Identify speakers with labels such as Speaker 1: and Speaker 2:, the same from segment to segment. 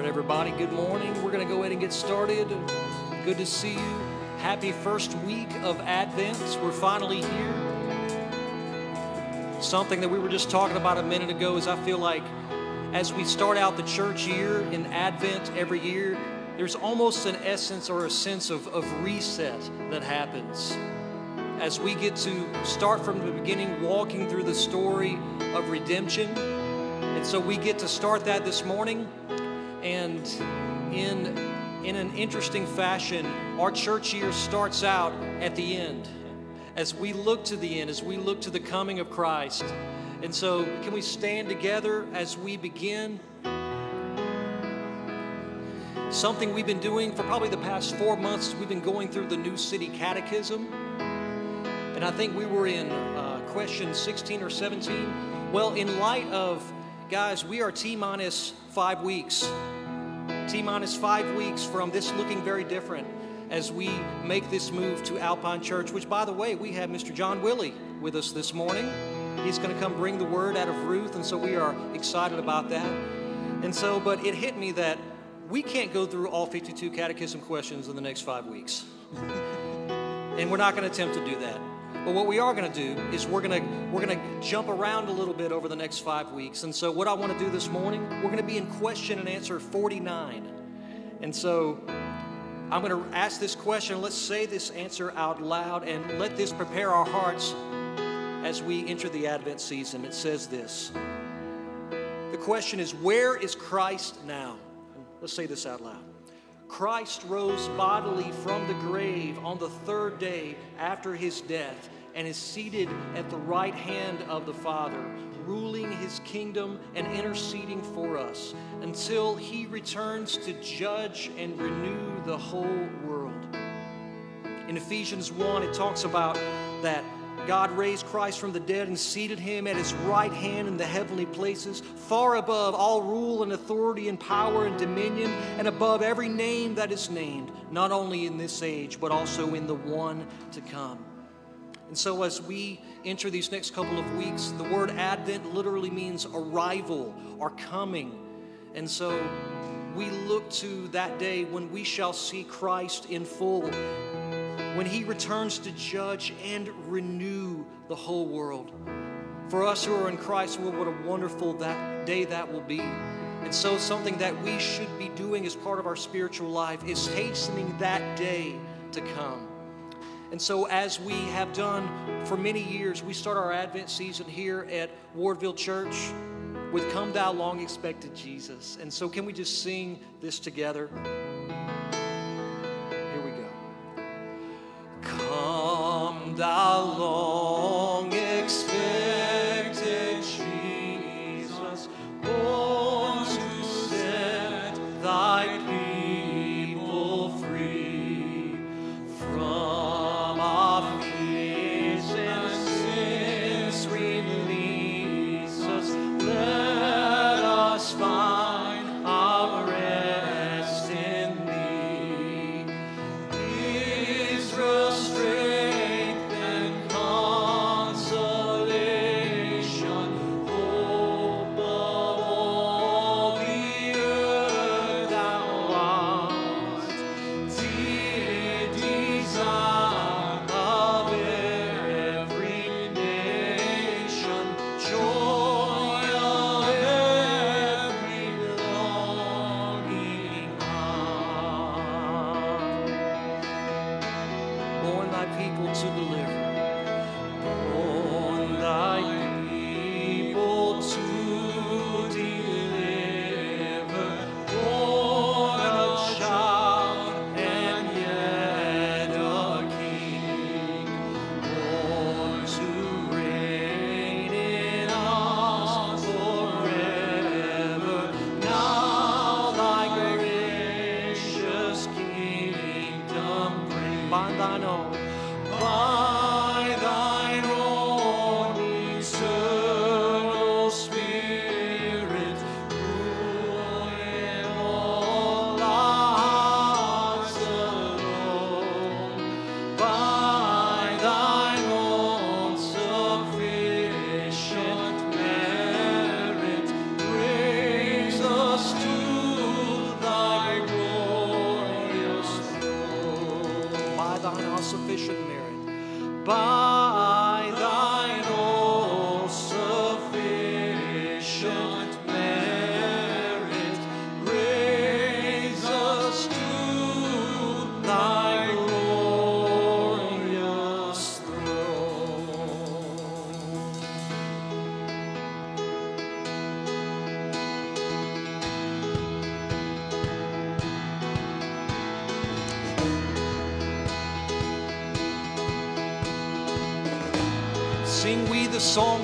Speaker 1: right, everybody, good morning. We're going to go ahead and get started. Good to see you. Happy first week of Advent. We're finally here. Something that we were just talking about a minute ago is I feel like as we start out the church year in Advent every year, there's almost an essence or a sense of, of reset that happens as we get to start from the beginning, walking through the story of redemption. And so we get to start that this morning. And in, in an interesting fashion, our church year starts out at the end. As we look to the end, as we look to the coming of Christ. And so, can we stand together as we begin? Something we've been doing for probably the past four months, we've been going through the New City Catechism. And I think we were in uh, question 16 or 17. Well, in light of, guys, we are T minus five weeks T minus five weeks from this looking very different as we make this move to Alpine Church, which, by the way, we have Mr. John Willie with us this morning. He's going to come bring the word out of Ruth, and so we are excited about that. And so, but it hit me that we can't go through all 52 catechism questions in the next five weeks. and we're not going to attempt to do that. But what we are going to do is we're going to we're going to jump around a little bit over the next 5 weeks. And so what I want to do this morning, we're going to be in question and answer 49. And so I'm going to ask this question. Let's say this answer out loud and let this prepare our hearts as we enter the Advent season. It says this. The question is, where is Christ now? Let's say this out loud. Christ rose bodily from the grave on the third day after his death and is seated at the right hand of the Father, ruling his kingdom and interceding for us until he returns to judge and renew the whole world. In Ephesians 1, it talks about that God raised Christ from the dead and seated him at his right hand in the heavenly places, far above all rule and authority and power and dominion, and above every name that is named, not only in this age, but also in the one to come. And so, as we enter these next couple of weeks, the word Advent literally means arrival or coming. And so, we look to that day when we shall see Christ in full, when he returns to judge and renew the whole world. For us who are in Christ, well, what a wonderful that day that will be. And so, something that we should be doing as part of our spiritual life is hastening that day to come. And so, as we have done for many years, we start our Advent season here at Wardville Church with Come Thou Long Expected Jesus. And so, can we just sing this together? Here we go. Come Thou Long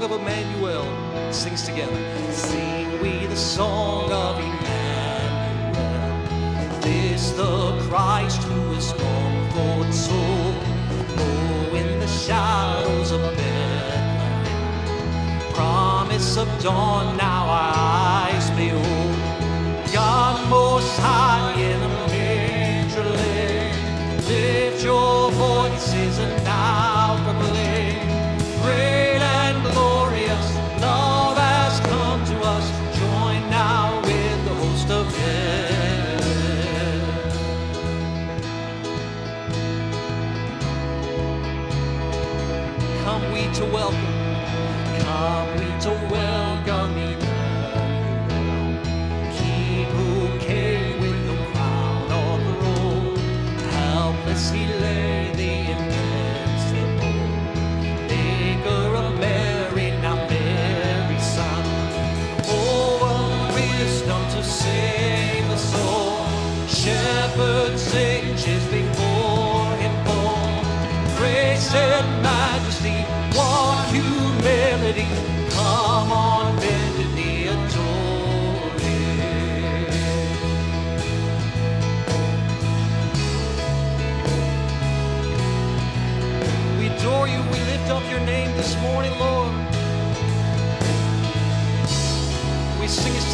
Speaker 1: song of Emmanuel. Sings together. Sing we the song of Emmanuel. This the Christ who is born for soul. Oh, in the shadows of Bethlehem, promise of dawn now I.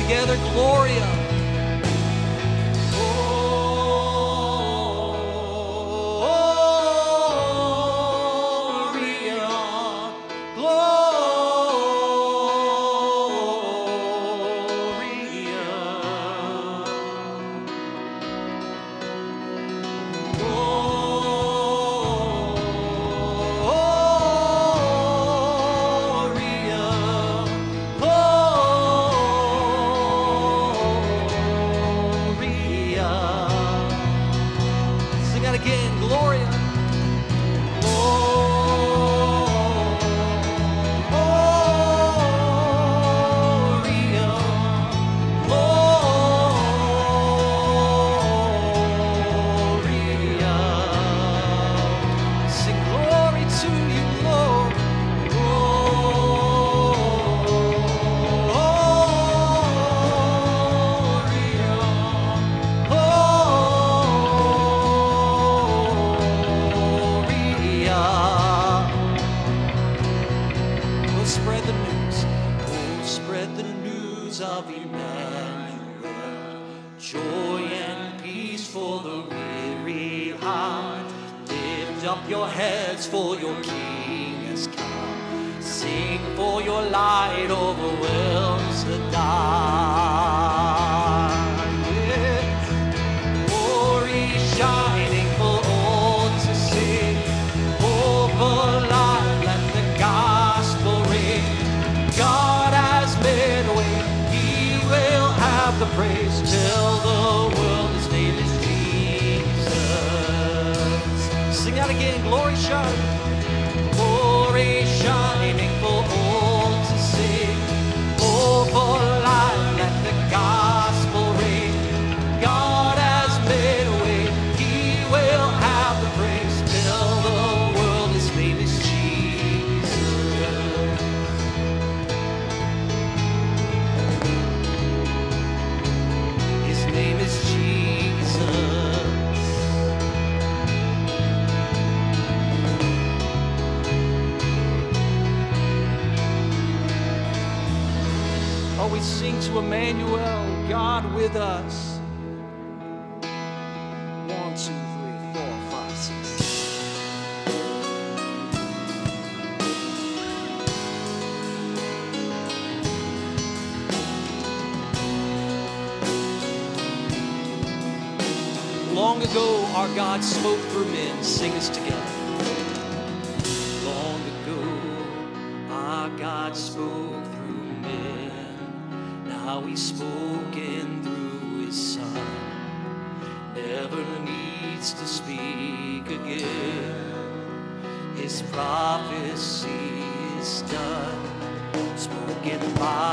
Speaker 1: together. Gloria. Long ago, our God spoke through men. Sing us together. Long ago, our God spoke through men. Now he spoke. His prophecy is done, spoken by.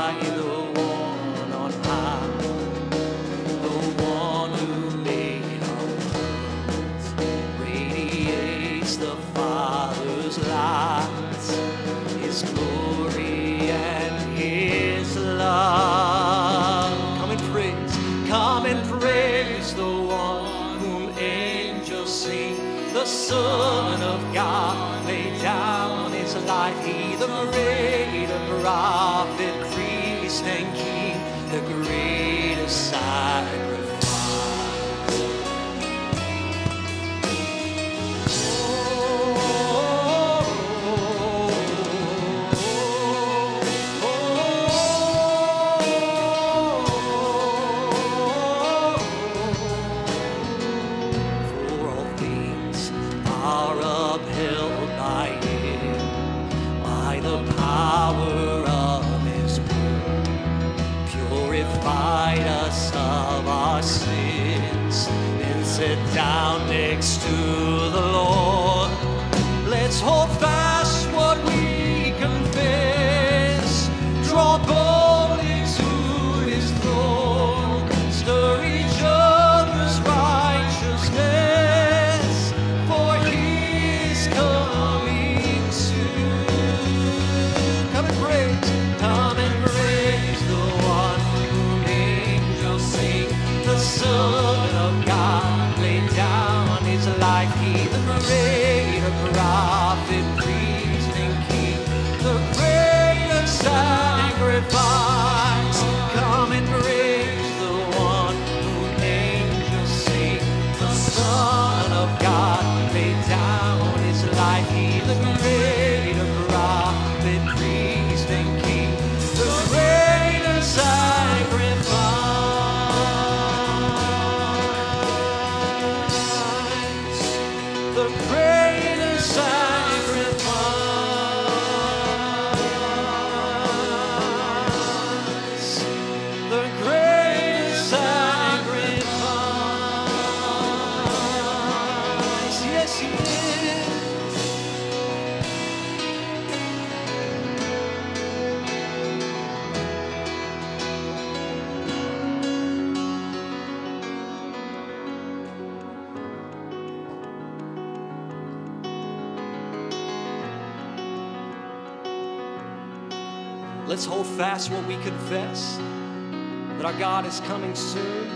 Speaker 1: Fast what we confess that our God is coming soon.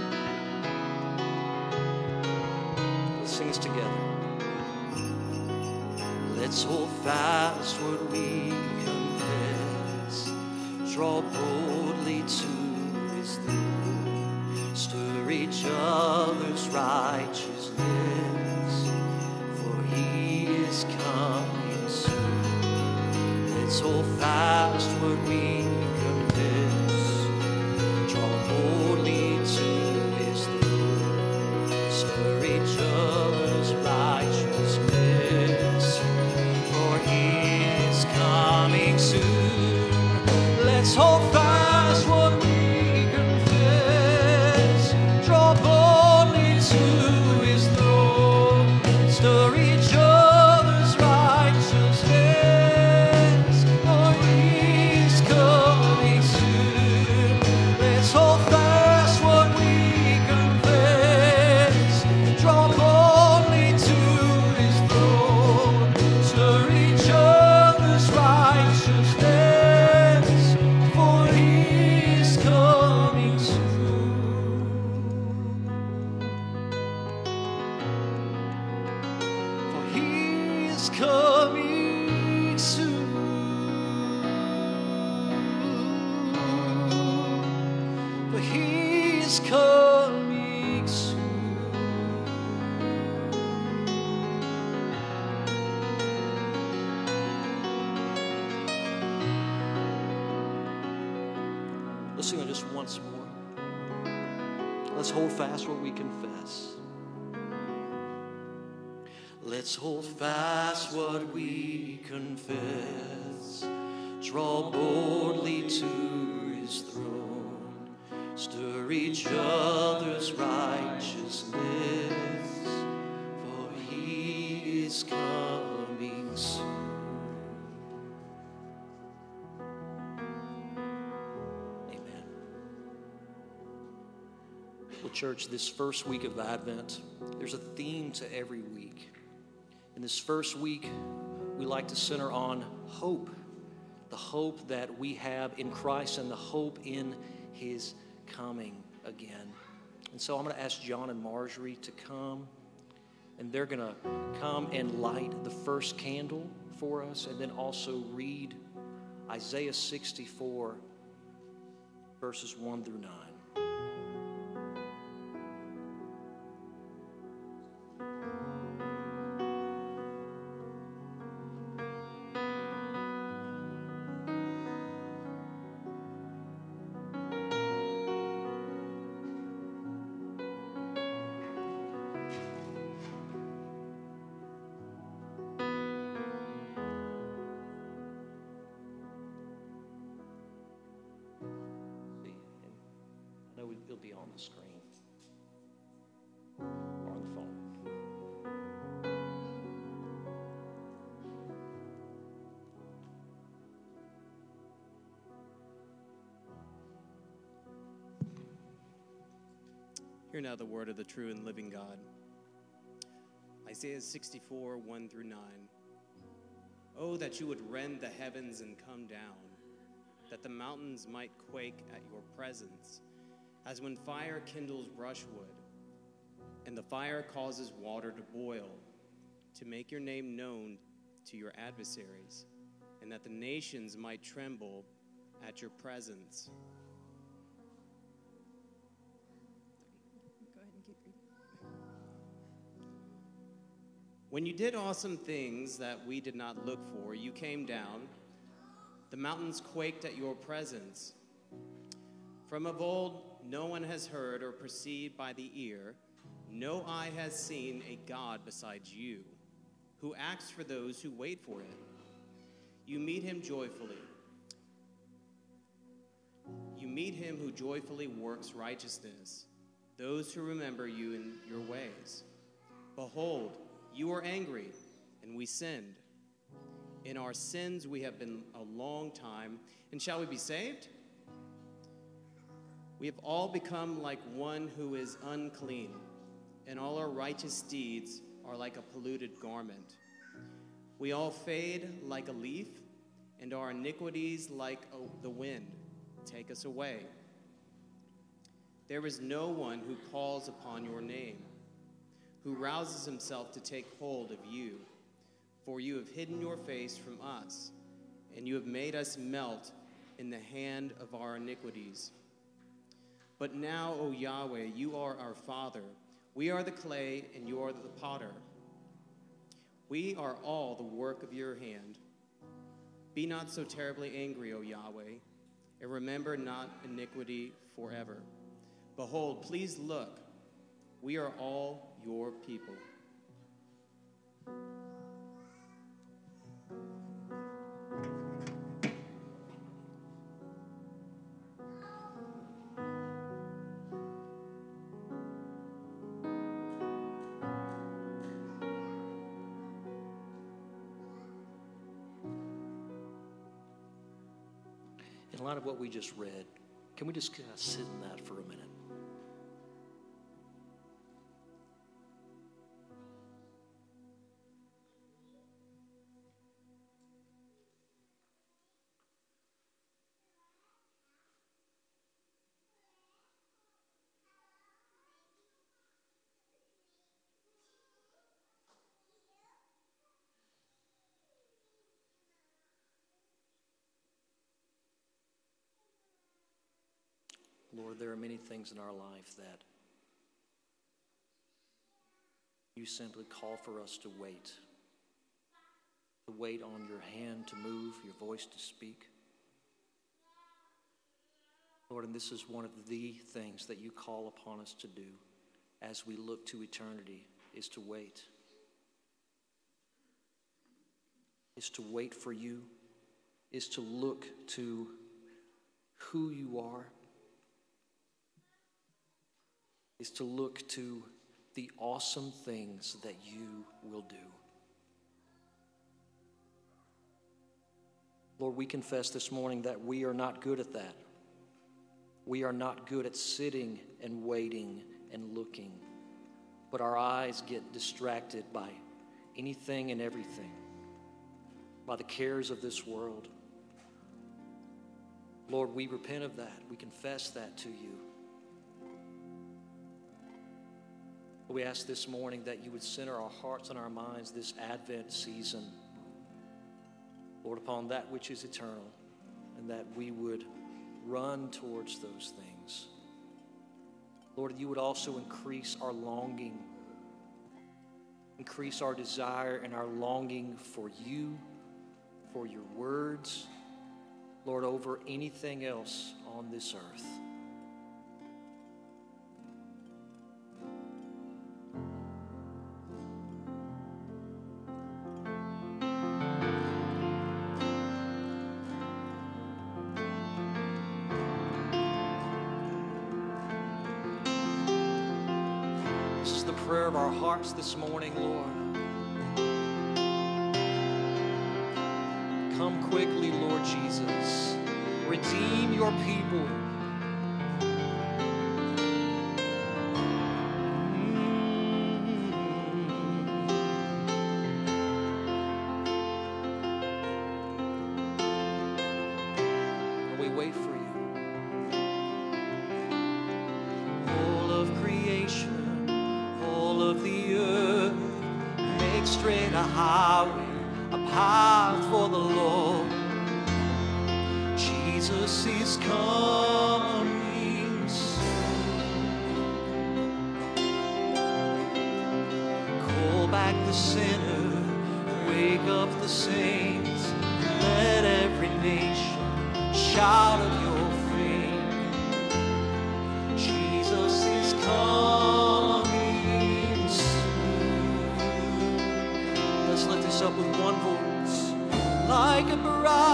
Speaker 1: Let's sing this together. Let's hold fast what we confess. Draw sing it just once more. Let's hold fast what we confess. Let's hold fast what we confess. Draw boldly to his throne. Stir each other's righteousness. Church, this first week of Advent, there's a theme to every week. In this first week, we like to center on hope the hope that we have in Christ and the hope in His coming again. And so I'm going to ask John and Marjorie to come, and they're going to come and light the first candle for us and then also read Isaiah 64, verses 1 through 9.
Speaker 2: Hear now the word of the true and living God. Isaiah 64, 1 through 9. Oh, that you would rend the heavens and come down, that the mountains might quake at your presence, as when fire kindles brushwood, and the fire causes water to boil, to make your name known to your adversaries, and that the nations might tremble at your presence. When you did awesome things that we did not look for, you came down. The mountains quaked at your presence. From of old, no one has heard or perceived by the ear, no eye has seen a God besides you, who acts for those who wait for him. You meet him joyfully. You meet him who joyfully works righteousness, those who remember you in your ways. Behold, you are angry, and we sinned. In our sins we have been a long time, and shall we be saved? We have all become like one who is unclean, and all our righteous deeds are like a polluted garment. We all fade like a leaf, and our iniquities like the wind take us away. There is no one who calls upon your name who rouses himself to take hold of you. For you have hidden your face from us, and you have made us melt in the hand of our iniquities. But now, O Yahweh, you are our Father. We are the clay, and you are the potter. We are all the work of your hand. Be not so terribly angry, O Yahweh, and remember not iniquity forever. Behold, please look. We are all your people.
Speaker 1: In light of what we just read, can we just kind of sit in that for a minute? Lord, there are many things in our life that you simply call for us to wait. To wait on your hand to move, your voice to speak. Lord, and this is one of the things that you call upon us to do as we look to eternity is to wait. Is to wait for you, is to look to who you are is to look to the awesome things that you will do. Lord, we confess this morning that we are not good at that. We are not good at sitting and waiting and looking, but our eyes get distracted by anything and everything, by the cares of this world. Lord, we repent of that. We confess that to you. We ask this morning that you would center our hearts and our minds this Advent season Lord, upon that which is eternal, and that we would run towards those things. Lord, you would also increase our longing, increase our desire and our longing for you, for your words, Lord, over anything else on this earth. This morning, Lord. Come quickly, Lord Jesus. Redeem your people. Jesus is coming soon. Call back the sinner, wake up the saints, let every nation shout of your fame. Jesus is coming soon. Let's lift this up with one voice, like a bride.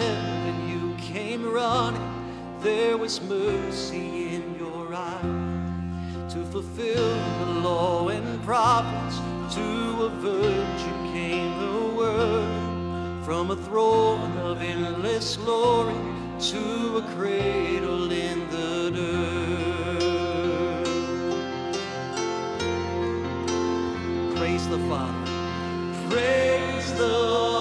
Speaker 1: Heaven you came running, there was mercy in your eyes. To fulfill the law and prophets, to a virgin came the word. From a throne of endless glory to a cradle in the dirt. Praise the Father. Praise the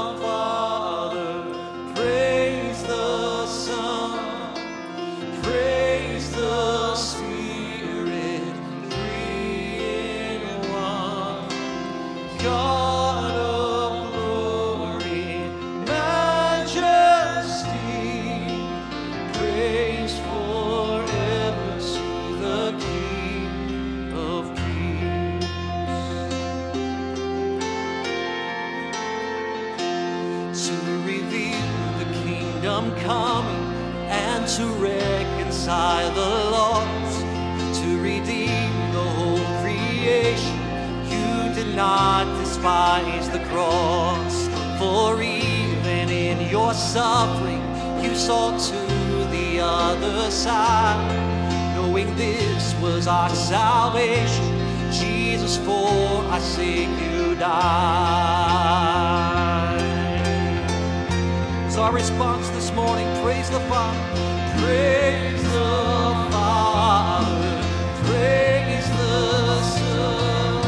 Speaker 1: your suffering, you saw to the other side, knowing this was our salvation. Jesus, for our sake you died. Is our response this morning? Praise the Father. Praise the Father. Praise the Son.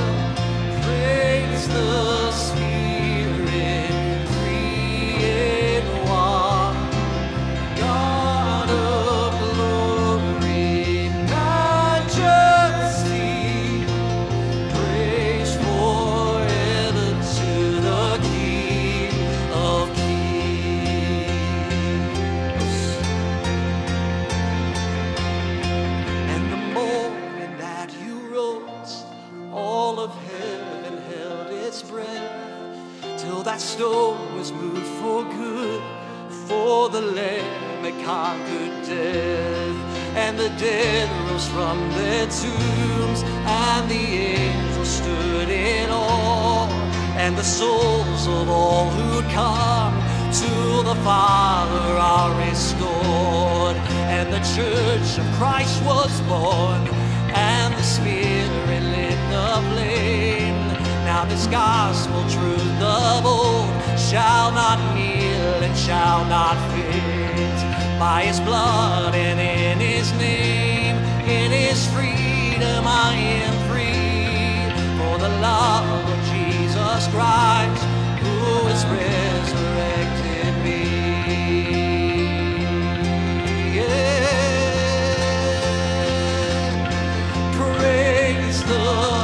Speaker 1: Praise the And the dead rose from their tombs, and the angels stood in awe, and the souls of all who'd come to the Father are restored, and the church of Christ was born, and the Spirit lit the flame. Now this gospel truth of old shall not kneel and shall not fade. By his blood and in his name, in his freedom I am free. For the love of Jesus Christ, who has resurrected me. Yeah. Praise the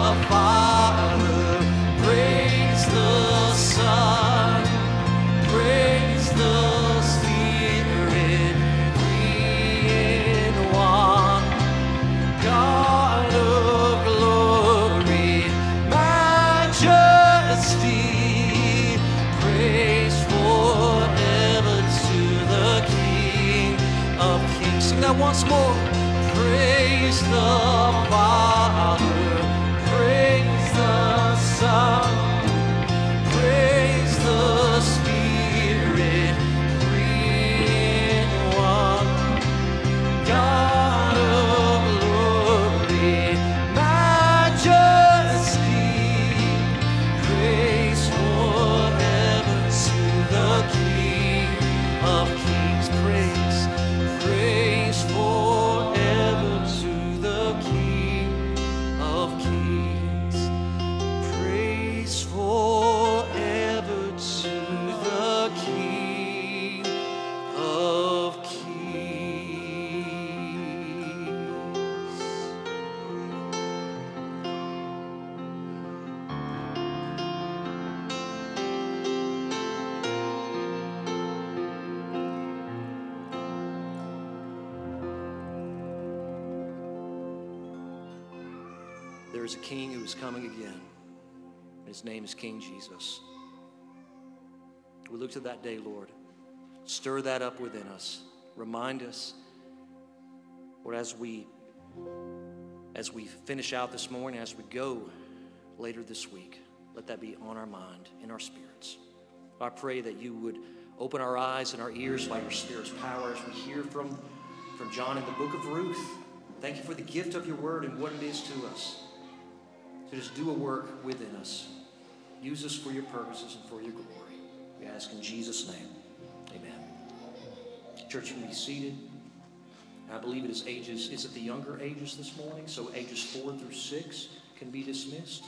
Speaker 1: once more. Praise the Father, His name is King Jesus. We look to that day, Lord. Stir that up within us. Remind us, Lord, as we as we finish out this morning, as we go later this week. Let that be on our mind, in our spirits. I pray that you would open our eyes and our ears by your Spirit's power as we hear from, from John in the book of Ruth. Thank you for the gift of your word and what it is to us. To just do a work within us. Use us for your purposes and for your glory. We ask in Jesus' name. Amen. Church, you can be seated. I believe it is ages, is it the younger ages this morning? So ages four through six can be dismissed.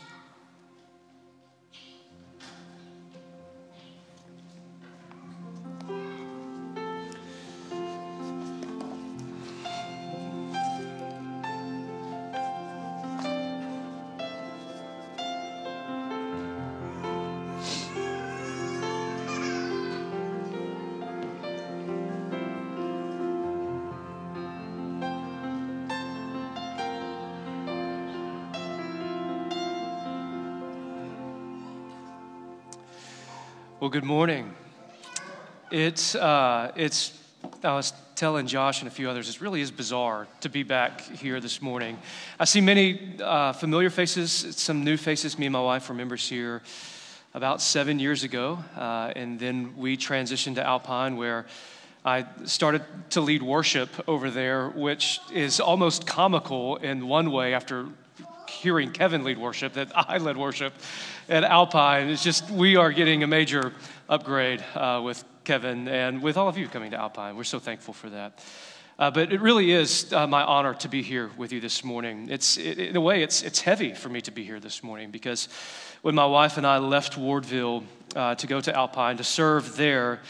Speaker 3: Well, good morning. It's, uh, it's, I was telling Josh and a few others, it really is bizarre to be back here this morning. I see many uh, familiar faces, some new faces. Me and my wife were members here about seven years ago, uh, and then we transitioned to Alpine, where I started to lead worship over there, which is almost comical in one way after hearing Kevin lead worship that I led worship at Alpine. It's just, we are getting a major upgrade uh, with Kevin and with all of you coming to Alpine. We're so thankful for that. Uh, but it really is uh, my honor to be here with you this morning. It's, it, in a way, it's, it's heavy for me to be here this morning because when my wife and I left Wardville uh, to go to Alpine to serve there,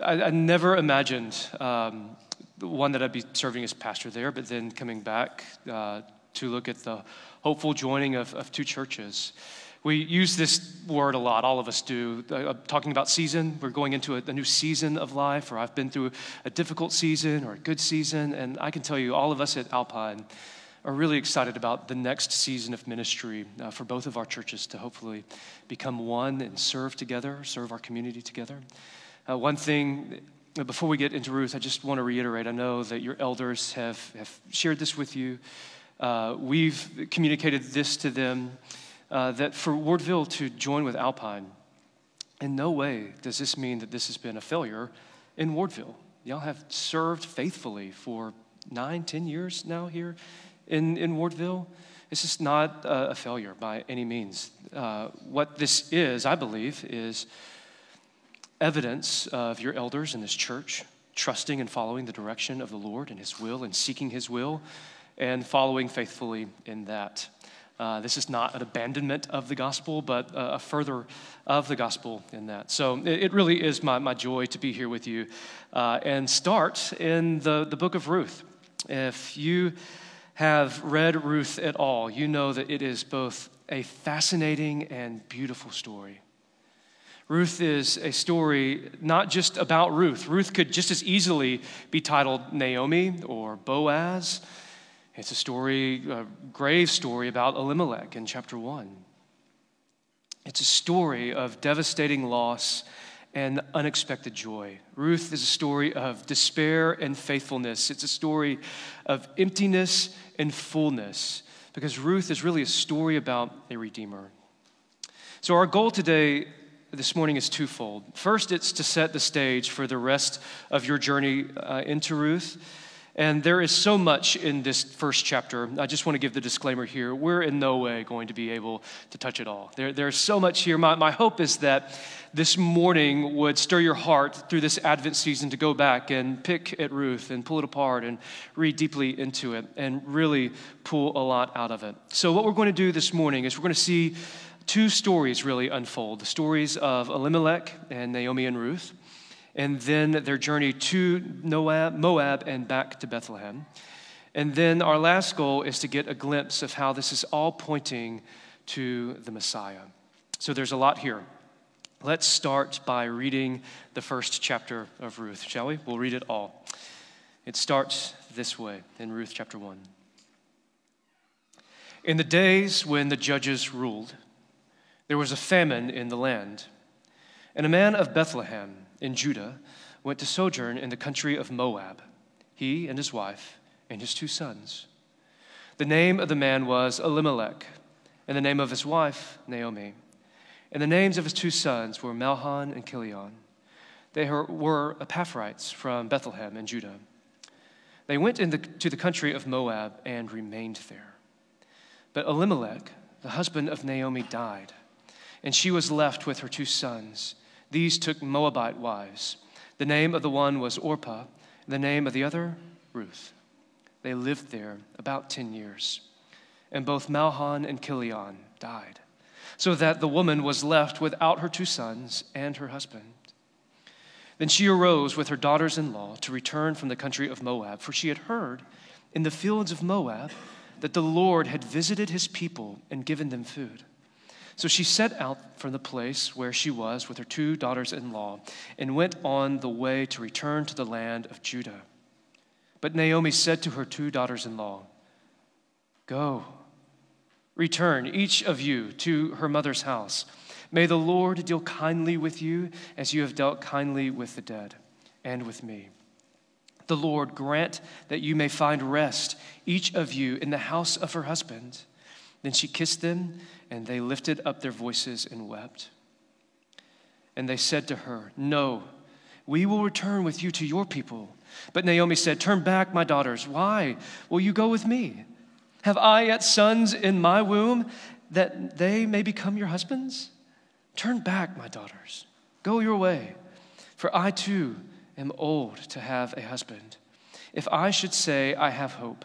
Speaker 3: I, I never imagined um, one that I'd be serving as pastor there, but then coming back uh, to look at the hopeful joining of, of two churches. We use this word a lot, all of us do. Uh, talking about season, we're going into a, a, new season of life, or I've been through a difficult season or a good season. And I can tell you, all of us at Alpine are really excited about the next season of ministry uh, for both of our churches to hopefully become one and serve together, serve our community together. Uh, one thing uh, before we get into Ruth, I just want to reiterate I know that your elders have, have shared this with you. Uh, we've communicated this to them uh, that for Wardville to join with Alpine, in no way does this mean that this has been a failure in Wardville. Y'all have served faithfully for nine, ten years now here in, in Wardville. This is not a, a failure by any means. Uh, what this is, I believe, is evidence of your elders in this church trusting and following the direction of the Lord and His will and seeking His will and following faithfully in that. Uh, this is not an abandonment of the gospel, but a further of the gospel in that. So it, it really is my, my joy to be here with you uh, and start in the, the book of Ruth. If you have read Ruth at all, you know that it is both a fascinating and beautiful story. Ruth is a story not just about Ruth. Ruth could just as easily be titled Naomi or Boaz it's a story, a grave story about Elimelech in chapter 1. It's a story of devastating loss and unexpected joy. Ruth is a story of despair and faithfulness. It's a story of emptiness and fullness because Ruth is really a story about a redeemer. So, our goal today, this morning, is twofold. First, it's to set the stage for the rest of your journey uh, into Ruth. And there is so much in this first chapter. I just want to give the disclaimer here. We're in no way going to be able to touch it all. There, there's so much here. My, my hope is that this morning would stir your heart through this Advent season to go back and pick at Ruth and pull it apart and read deeply into it and really pull a lot out of it. So, what we're going to do this morning is we're going to see two stories really unfold the stories of Elimelech and Naomi and Ruth and then their journey to Moab, and back to Bethlehem. And then our last goal is to get a glimpse of how this is all pointing to the Messiah. So there's a lot here. Let's start by reading the first chapter of Ruth, shall we? We'll read it all. It starts this way in Ruth chapter 1. In the days when the judges ruled, there was a famine in the land, and a man of Bethlehem in Judah went to sojourn in the country of Moab, he and his wife and his two sons. The name of the man was Elimelech, and the name of his wife, Naomi. And the names of his two sons were Mahlon and Chilion. They were Ephrathites from Bethlehem in Judah. They went into the country of Moab and remained there. But Elimelech, the husband of Naomi, died, and she was left with her two sons. These took Moabite wives. The name of the one was Orpah, and the name of the other, Ruth. They lived there about 10 years. And both Mahlon and Chilion died, so that the woman was left without her two sons and her husband. Then she arose with her daughters in law to return from the country of Moab, for she had heard in the fields of Moab that the Lord had visited his people and given them food. So she set out from the place where she was with her two daughters in law and went on the way to return to the land of Judah. But Naomi said to her two daughters in law, Go, return, each of you, to her mother's house. May the Lord deal kindly with you as you have dealt kindly with the dead and with me. The Lord grant that you may find rest, each of you, in the house of her husband. Then she kissed them, and they lifted up their voices and wept. And they said to her, No, we will return with you to your people. But Naomi said, Turn back, my daughters. Why will you go with me? Have I yet sons in my womb that they may become your husbands? Turn back, my daughters. Go your way, for I too am old to have a husband. If I should say, I have hope,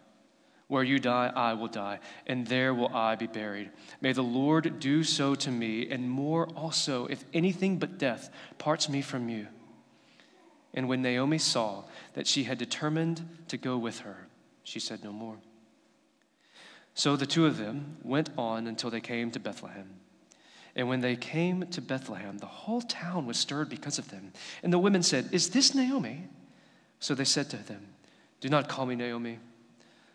Speaker 3: Where you die, I will die, and there will I be buried. May the Lord do so to me, and more also, if anything but death parts me from you. And when Naomi saw that she had determined to go with her, she said no more. So the two of them went on until they came to Bethlehem. And when they came to Bethlehem, the whole town was stirred because of them. And the women said, Is this Naomi? So they said to them, Do not call me Naomi.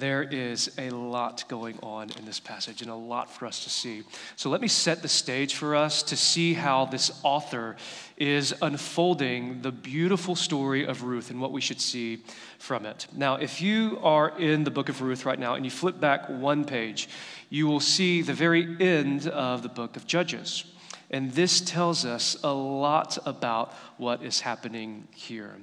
Speaker 3: there is a lot going on in this passage and a lot for us to see. So let me set the stage for us to see how this author is unfolding the beautiful story of Ruth and what we should see from it. Now, if you are in the book of Ruth right now and you flip back one page, you will see the very end of the book of Judges. And this tells us a lot about what is happening here.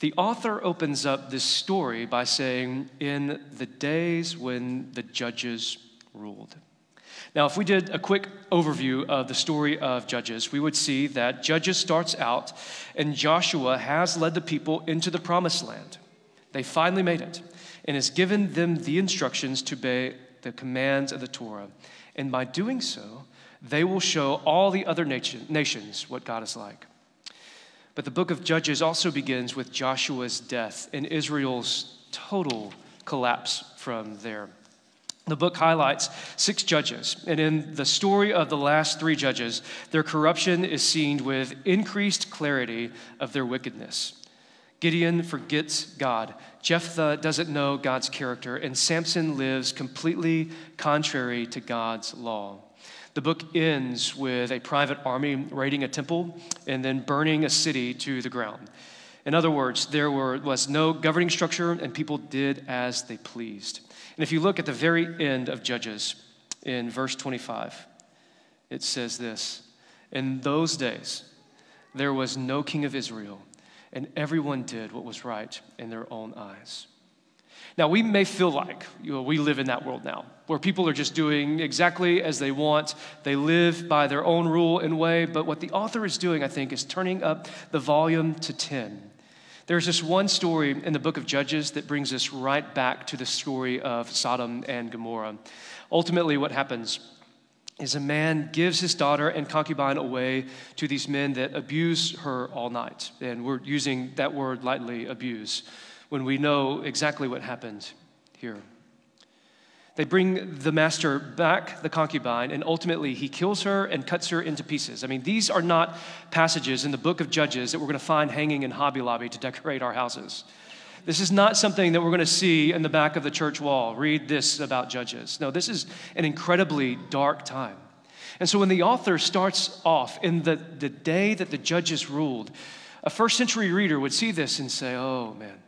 Speaker 3: The author opens up this story by saying, In the days when the judges ruled. Now, if we did a quick overview of the story of Judges, we would see that Judges starts out and Joshua has led the people into the promised land. They finally made it and has given them the instructions to obey the commands of the Torah. And by doing so, they will show all the other nation, nations what God is like. But the book of Judges also begins with Joshua's death and Israel's total collapse from there. The book highlights six judges, and in the story of the last three judges, their corruption is seen with increased clarity of their wickedness. Gideon forgets God. Jephthah doesn't know God's character, and Samson lives completely contrary to God's law. The book ends with a private army raiding a temple and then burning a city to the ground. In other words, there were, was no governing structure and people did as they pleased. And if you look at the very end of Judges in verse 25, it says this In those days, there was no king of Israel, and everyone did what was right in their own eyes. Now, we may feel like you know, we live in that world now, where people are just doing exactly as they want. They live by their own rule and way. But what the author is doing, I think, is turning up the volume to 10 there's this one story in the book of Judges that brings us right back to the story of Sodom and Gomorrah. Ultimately, what happens is a man gives his daughter and concubine away to these men that abuse her all night. And we're using that word lightly, abuse, when we know exactly what happened here. They bring the master back, the concubine, and ultimately he kills her and cuts her into pieces. I mean, these are not passages in the book of Judges that we're going to find hanging in Hobby Lobby to decorate our houses. This is not something that we're going to see in the back of the church wall. Read this about Judges. No, this is an incredibly dark time. And so when the author starts off in the, the day that the judges ruled, a first century reader would see this and say, oh man,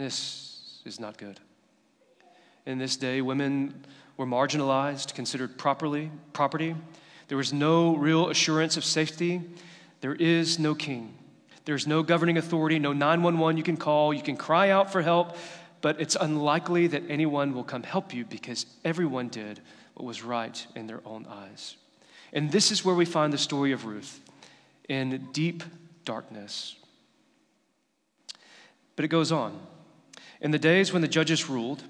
Speaker 3: this is not good. In this day, women were marginalized, considered properly property. There was no real assurance of safety. There is no king. There's no governing authority, no 911 you can call. You can cry out for help, but it's unlikely that anyone will come help you because everyone did what was right in their own eyes. And this is where we find the story of Ruth in deep darkness. But it goes on. In the days when the judges ruled,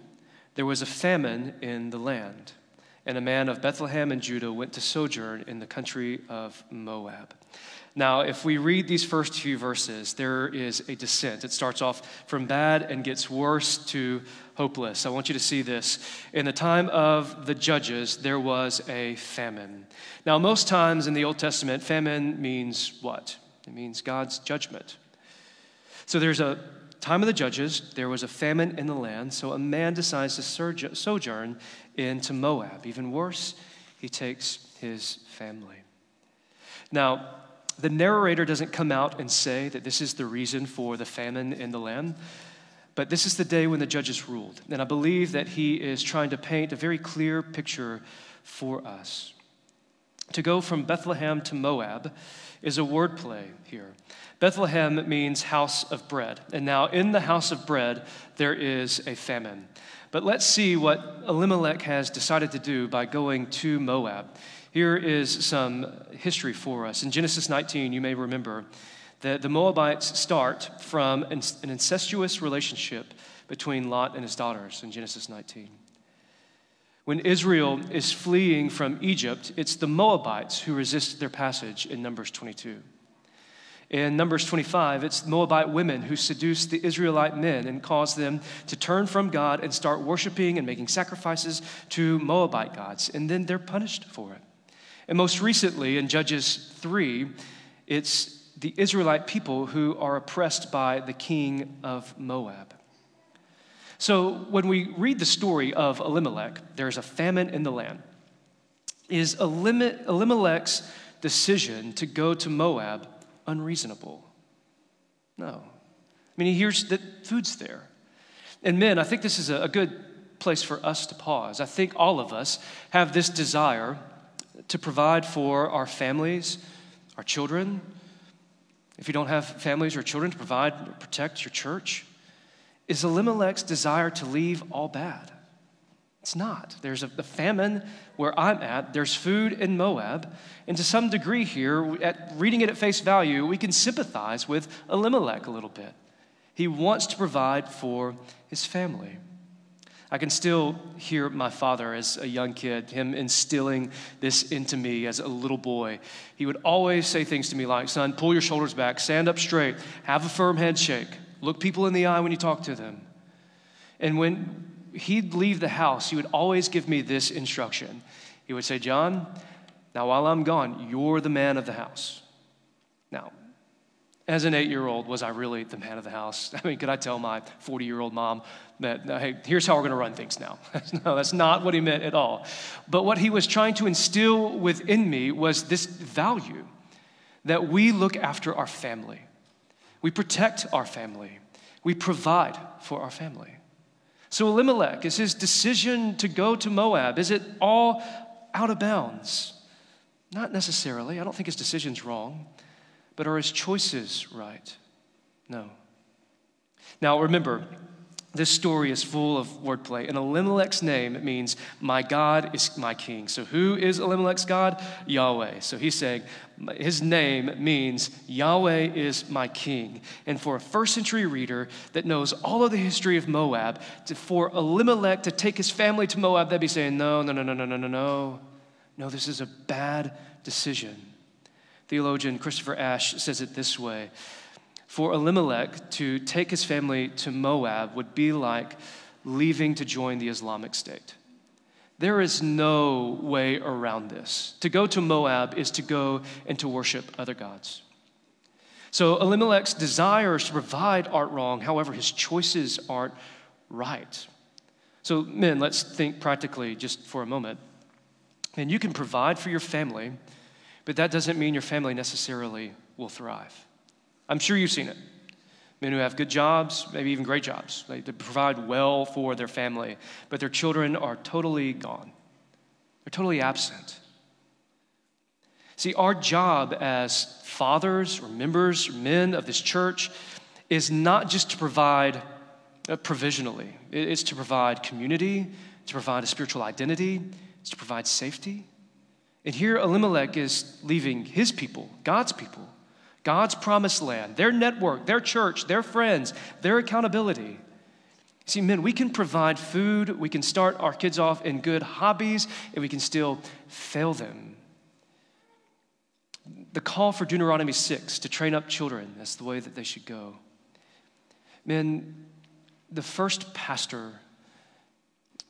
Speaker 3: there was a famine in the land, and a man of Bethlehem and Judah went to sojourn in the country of Moab. Now, if we read these first few verses, there is a descent. It starts off from bad and gets worse to hopeless. I want you to see this. In the time of the judges, there was a famine. Now, most times in the Old Testament, famine means what? It means God's judgment. So there's a time of the judges, there was a famine in the land, so a man decides to sojourn into Moab. Even worse, he takes his family. Now, the narrator doesn't come out and say that this is the reason for the famine in the land, but this is the day when the judges ruled. And I believe that he is trying to paint a very clear picture for us. To go from Bethlehem to Moab is a wordplay here. Bethlehem means house of bread. And now, in the house of bread, there is a famine. But let's see what Elimelech has decided to do by going to Moab. Here is some history for us. In Genesis 19, you may remember that the Moabites start from an incestuous relationship between Lot and his daughters in Genesis 19. When Israel is fleeing from Egypt, it's the Moabites who resist their passage in Numbers 22. In Numbers 25, it's Moabite women who seduce the Israelite men and cause them to turn from God and start worshiping and making sacrifices to Moabite gods, and then they're punished for it. And most recently, in Judges 3, it's the Israelite people who are oppressed by the king of Moab. So when we read the story of Elimelech, there's a famine in the land. Is Elimelech's decision to go to Moab unreasonable. No. I mean, he hears that food's there. And men, I think this is a good place for us to pause. I think all of us have this desire to provide for our families, our children. If you don't have families or children to provide protect your church, is Elimelech's desire to leave all bad? It's not. There's a, famine where I'm at. There's food in Moab. And to some degree here, at reading it at face value, we can sympathize with Elimelech a little bit. He wants to provide for his family. I can still hear my father as a young kid, him instilling this into me as a little boy. He would always say things to me like, Son, pull your shoulders back, stand up straight, have a firm handshake, look people in the eye when you talk to them. And when he'd leave the house, he would always give me this instruction. He would say, John, now while I'm gone, you're the man of the house. Now, as an eight year old, was I really the man of the house? I mean, could I tell my 40 year old mom that, hey, here's how we're going to run things now? no, that's not what he meant at all. But what he was trying to instill within me was this value that we look after our family, we protect our family, we provide for our family. So, Elimelech, is his decision to go to Moab, is it all out of bounds? Not necessarily. I don't think his decision's wrong. But are his choices right? No. Now, remember, this story is full of wordplay. In Elimelech's name, it means, My God is my king. So, who is Elimelech's God? Yahweh. So, he's saying, His name means, Yahweh is my king. And for a first century reader that knows all of the history of Moab, to, for Elimelech to take his family to Moab, they'd be saying, No, no, no, no, no, no, no, no. No, this is a bad decision. Theologian Christopher Ash says it this way For Elimelech to take his family to Moab would be like leaving to join the Islamic State. There is no way around this. To go to Moab is to go and to worship other gods. So Elimelech's desires to provide aren't wrong, however, his choices aren't right. So, men, let's think practically just for a moment. And you can provide for your family but that doesn't mean your family necessarily will thrive. I'm sure you've seen it. Men who have good jobs, maybe even great jobs, they provide well for their family, but their children are totally gone. They're totally absent. See, our job as fathers or members or men of this church is not just to provide uh, provisionally, it's to provide community, to provide a spiritual identity, it's to provide safety. And here Elimelech is leaving his people, God's people, God's promised land, their network, their church, their friends, their accountability. See, men, we can provide food, we can start our kids off in good hobbies, and we can still fail them. The call for Deuteronomy 6 to train up children, that's the way that they should go. Men, the first pastor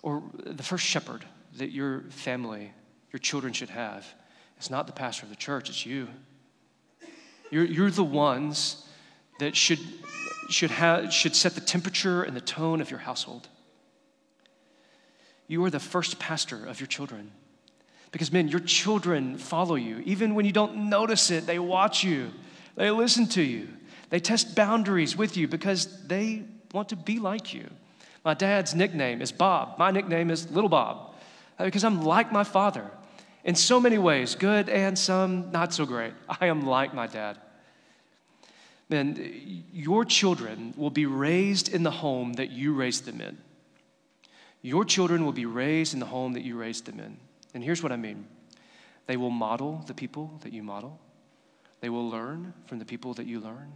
Speaker 3: or the first shepherd that your family your children should have. It's not the pastor of the church, it's you. You're, you're the ones that should, should, have, should set the temperature and the tone of your household. You are the first pastor of your children. Because, men, your children follow you. Even when you don't notice it, they watch you, they listen to you, they test boundaries with you because they want to be like you. My dad's nickname is Bob. My nickname is Little Bob uh, because I'm like my father in so many ways, good and some not so great. I am like my dad. Man, your children will be raised in the home that you raised them in. Your children will be raised in the home that you raised them in. And here's what I mean they will model the people that you model, they will learn from the people that you learn.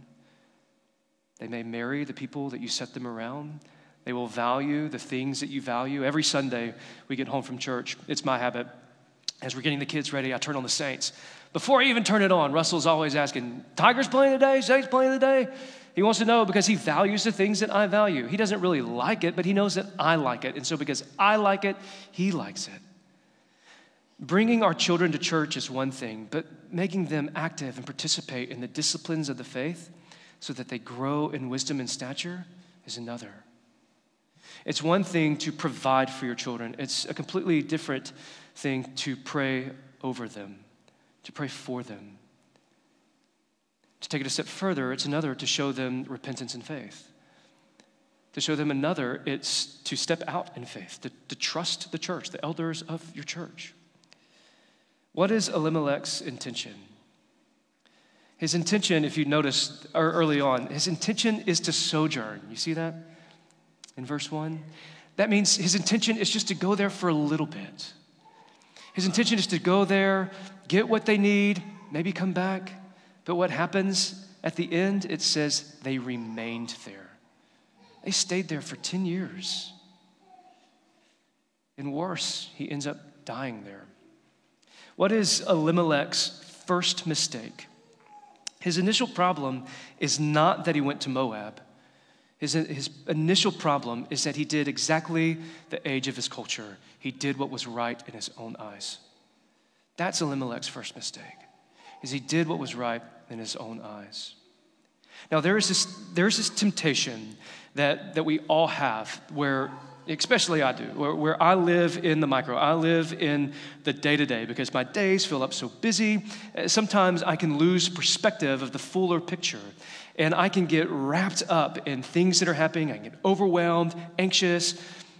Speaker 3: They may marry the people that you set them around. They will value the things that you value. Every Sunday we get home from church, it's my habit as we're getting the kids ready, I turn on the Saints. Before I even turn it on, Russell's always asking, Tigers playing today? Saints playing today? He wants to know because he values the things that I value. He doesn't really like it, but he knows that I like it. And so because I like it, he likes it. Bringing our children to church is one thing, but making them active and participate in the disciplines of the faith so that they grow in wisdom and stature is another. It's one thing to provide for your children, it's a completely different thing to pray over them, to pray for them. To take it a step further, it's another to show them repentance and faith. To show them another, it's to step out in faith, to, to trust the church, the elders of your church. What is Elimelech's intention? His intention, if you notice er, early on, his intention is to sojourn. You see that in verse 1? That means his intention is just to go there for a little bit. His intention is to go there, get what they need, maybe come back. But what happens at the end? It says they remained there. They stayed there for 10 years. And worse, he ends up dying there. What is Elimelech's first mistake? His initial problem is not that he went to Moab. His, his initial problem is that he did exactly the age of his culture. He did what was right in his own eyes. That's Elimelech's first mistake, is he did what was right in his own eyes. Now, there is this, there's this temptation that, that we all have where especially I do, where, where, I live in the micro. I live in the day to day because my days fill up so busy. Uh, sometimes I can lose perspective of the fuller picture and I can get wrapped up in things that are happening. I get overwhelmed, anxious,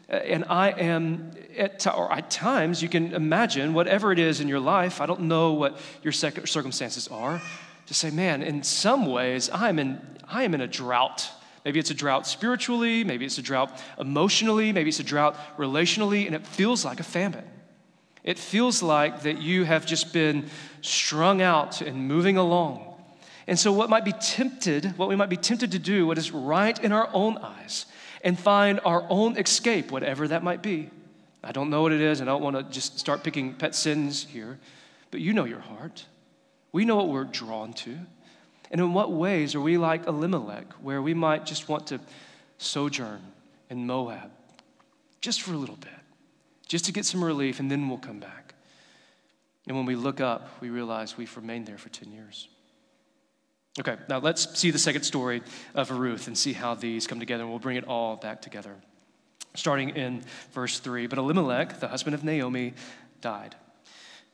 Speaker 3: Uh, and I am, at, or at times, you can imagine whatever it is in your life. I don't know what your circumstances are. To say, man, in some ways, I'm in, I am in a drought. Maybe it's a drought spiritually, maybe it's a drought emotionally, maybe it's a drought relationally, and it feels like a famine. It feels like that you have just been strung out and moving along. And so, what might be tempted, what we might be tempted to do, what is right in our own eyes, and find our own escape, whatever that might be. I don't know what it is, and I don't want to just start picking pet sins here, but you know your heart. We know what we're drawn to. And in what ways are we like Elimelech, where we might just want to sojourn in Moab just for a little bit, just to get some relief, and then we'll come back. And when we look up, we realize we've remained there for 10 years. Okay, now let's see the second story of Ruth and see how these come together, and we'll bring it all back together. Starting in verse 3 But Elimelech, the husband of Naomi, died,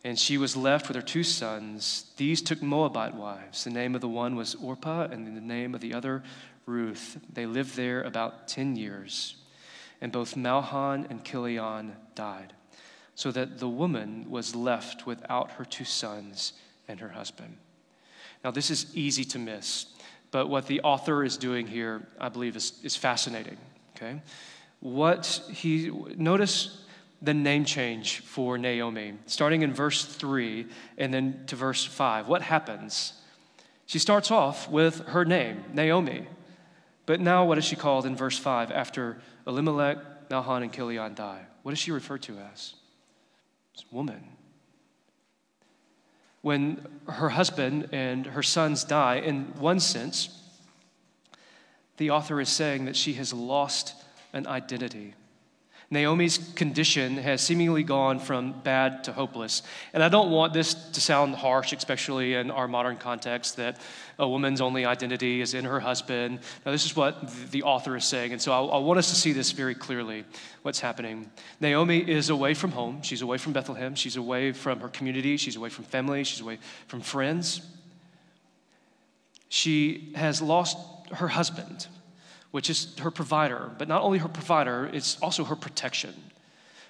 Speaker 3: and she was left with her two sons. These took Moabite wives. The name of the one was Orpah, and the name of the other, Ruth. They lived there about 10 years, and both Mahlon and Chilion died, so that the woman was left without her two sons and her husband. Now, this is easy to miss, but what the author is doing here, I believe, is, is fascinating. Okay? What he, notice the name change for Naomi, starting in verse 3 and then to verse 5. What happens? She starts off with her name, Naomi. But now, what is she called in verse 5 after Elimelech, Mahlon, and Chilion die? What is she referred to as? It's woman when her husband and her sons die, in one sense, the author is saying that she has lost an identity. Naomi's condition has seemingly gone from bad to hopeless. And I don't want this to sound harsh, especially in our modern context, that a woman's only identity is in her husband. Now, this is what the author is saying. And so I, I want us to see this very clearly what's happening. Naomi is away from home. She's away from Bethlehem. She's away from her community. She's away from family. She's away from friends. She has lost her husband which is her provider. But not only her provider, it's also her protection.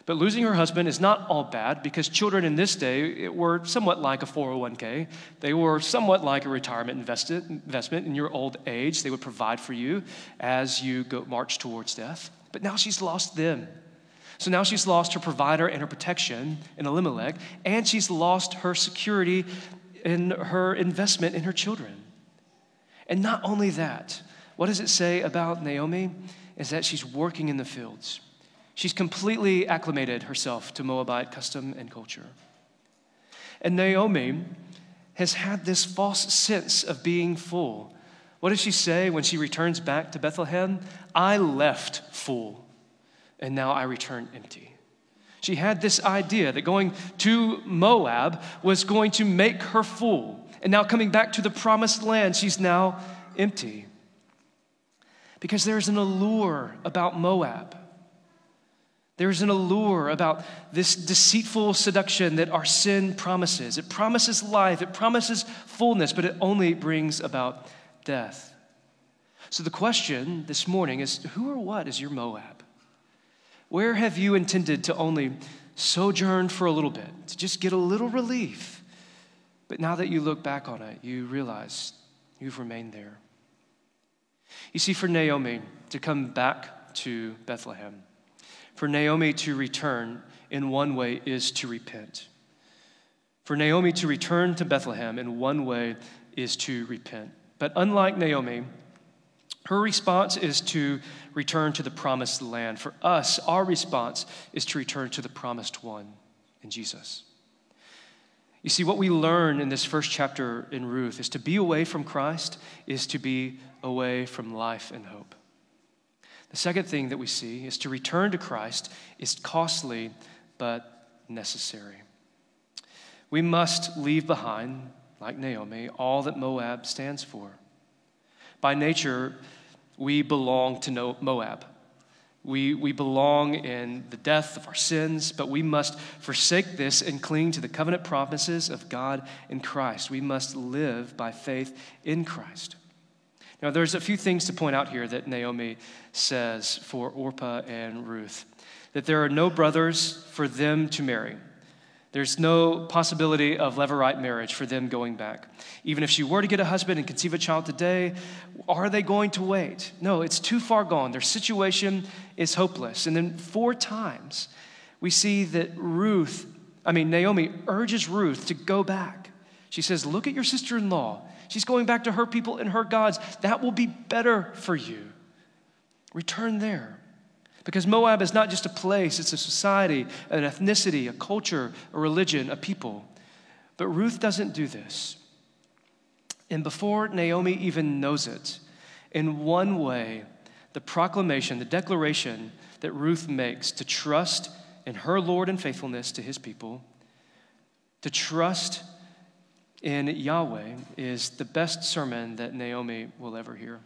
Speaker 3: But losing her husband is not all bad because children in this day were somewhat like a 401k. They were somewhat like a retirement invested, investment in your old age. They would provide for you as you go march towards death. But now she's lost them. So now she's lost her provider and her protection in Elimelech, and she's lost her security in her investment in her children. And not only that, what does it say about Naomi? Is that she's working in the fields. She's completely acclimated herself to Moabite custom and culture. And Naomi has had this false sense of being full. What does she say when she returns back to Bethlehem? I left full, and now I return empty. She had this idea that going to Moab was going to make her full. And now coming back to the promised land, she's now empty because there's an allure about Moab. There's an allure about this deceitful seduction that our sin promises. It promises life, it promises fullness, but it only brings about death. So the question this morning is who or what is your Moab? Where have you intended to only sojourn for a little bit, to just get a little relief? But now that you look back on it, you realize you've remained there. You see, for Naomi to come back to Bethlehem, for Naomi to return in one way is to repent. For Naomi to return to Bethlehem in one way is to repent. But unlike Naomi, her response is to return to the promised land. For us, our response is to return to the promised one in Jesus. You see, what we learn in this first chapter in Ruth is to be away from Christ is to be away from life and hope. The second thing that we see is to return to Christ is costly but necessary. We must leave behind, like Naomi, all that Moab stands for. By nature, we belong to Moab. We, we belong in the death of our sins, but we must forsake this and cling to the covenant promises of God in Christ. We must live by faith in Christ. Now, there's a few things to point out here that Naomi says for Orpah and Ruth that there are no brothers for them to marry. There's no possibility of levirate marriage for them going back. Even if she were to get a husband and conceive a child today, are they going to wait? No, it's too far gone. Their situation is hopeless. And then four times we see that Ruth, I mean, Naomi urges Ruth to go back. She says, Look at your sister in law. She's going back to her people and her gods. That will be better for you. Return there. Because Moab is not just a place, it's a society, an ethnicity, a culture, a religion, a people. But Ruth doesn't do this. And before Naomi even knows it, in one way, the proclamation, the declaration that Ruth makes to trust in her Lord and faithfulness to his people, to trust in Yahweh, is the best sermon that Naomi will ever hear.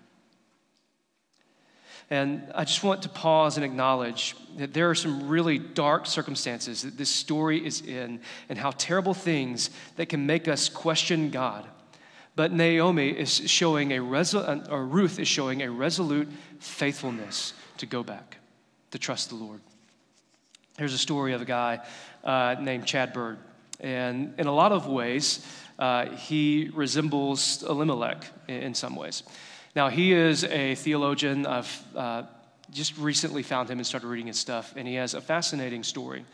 Speaker 3: And I just want to pause and acknowledge that there are some really dark circumstances that this story is in and how terrible things that can make us question God. But Naomi is showing a resol- or Ruth is showing a resolute faithfulness to go back, to trust the Lord. Here's a story of a guy uh, named Chad Bird. And in a lot of ways, uh, he resembles Elimelech in, in some ways. Now, he is a theologian. I've uh, just recently found him and started reading his stuff, and he has a fascinating story.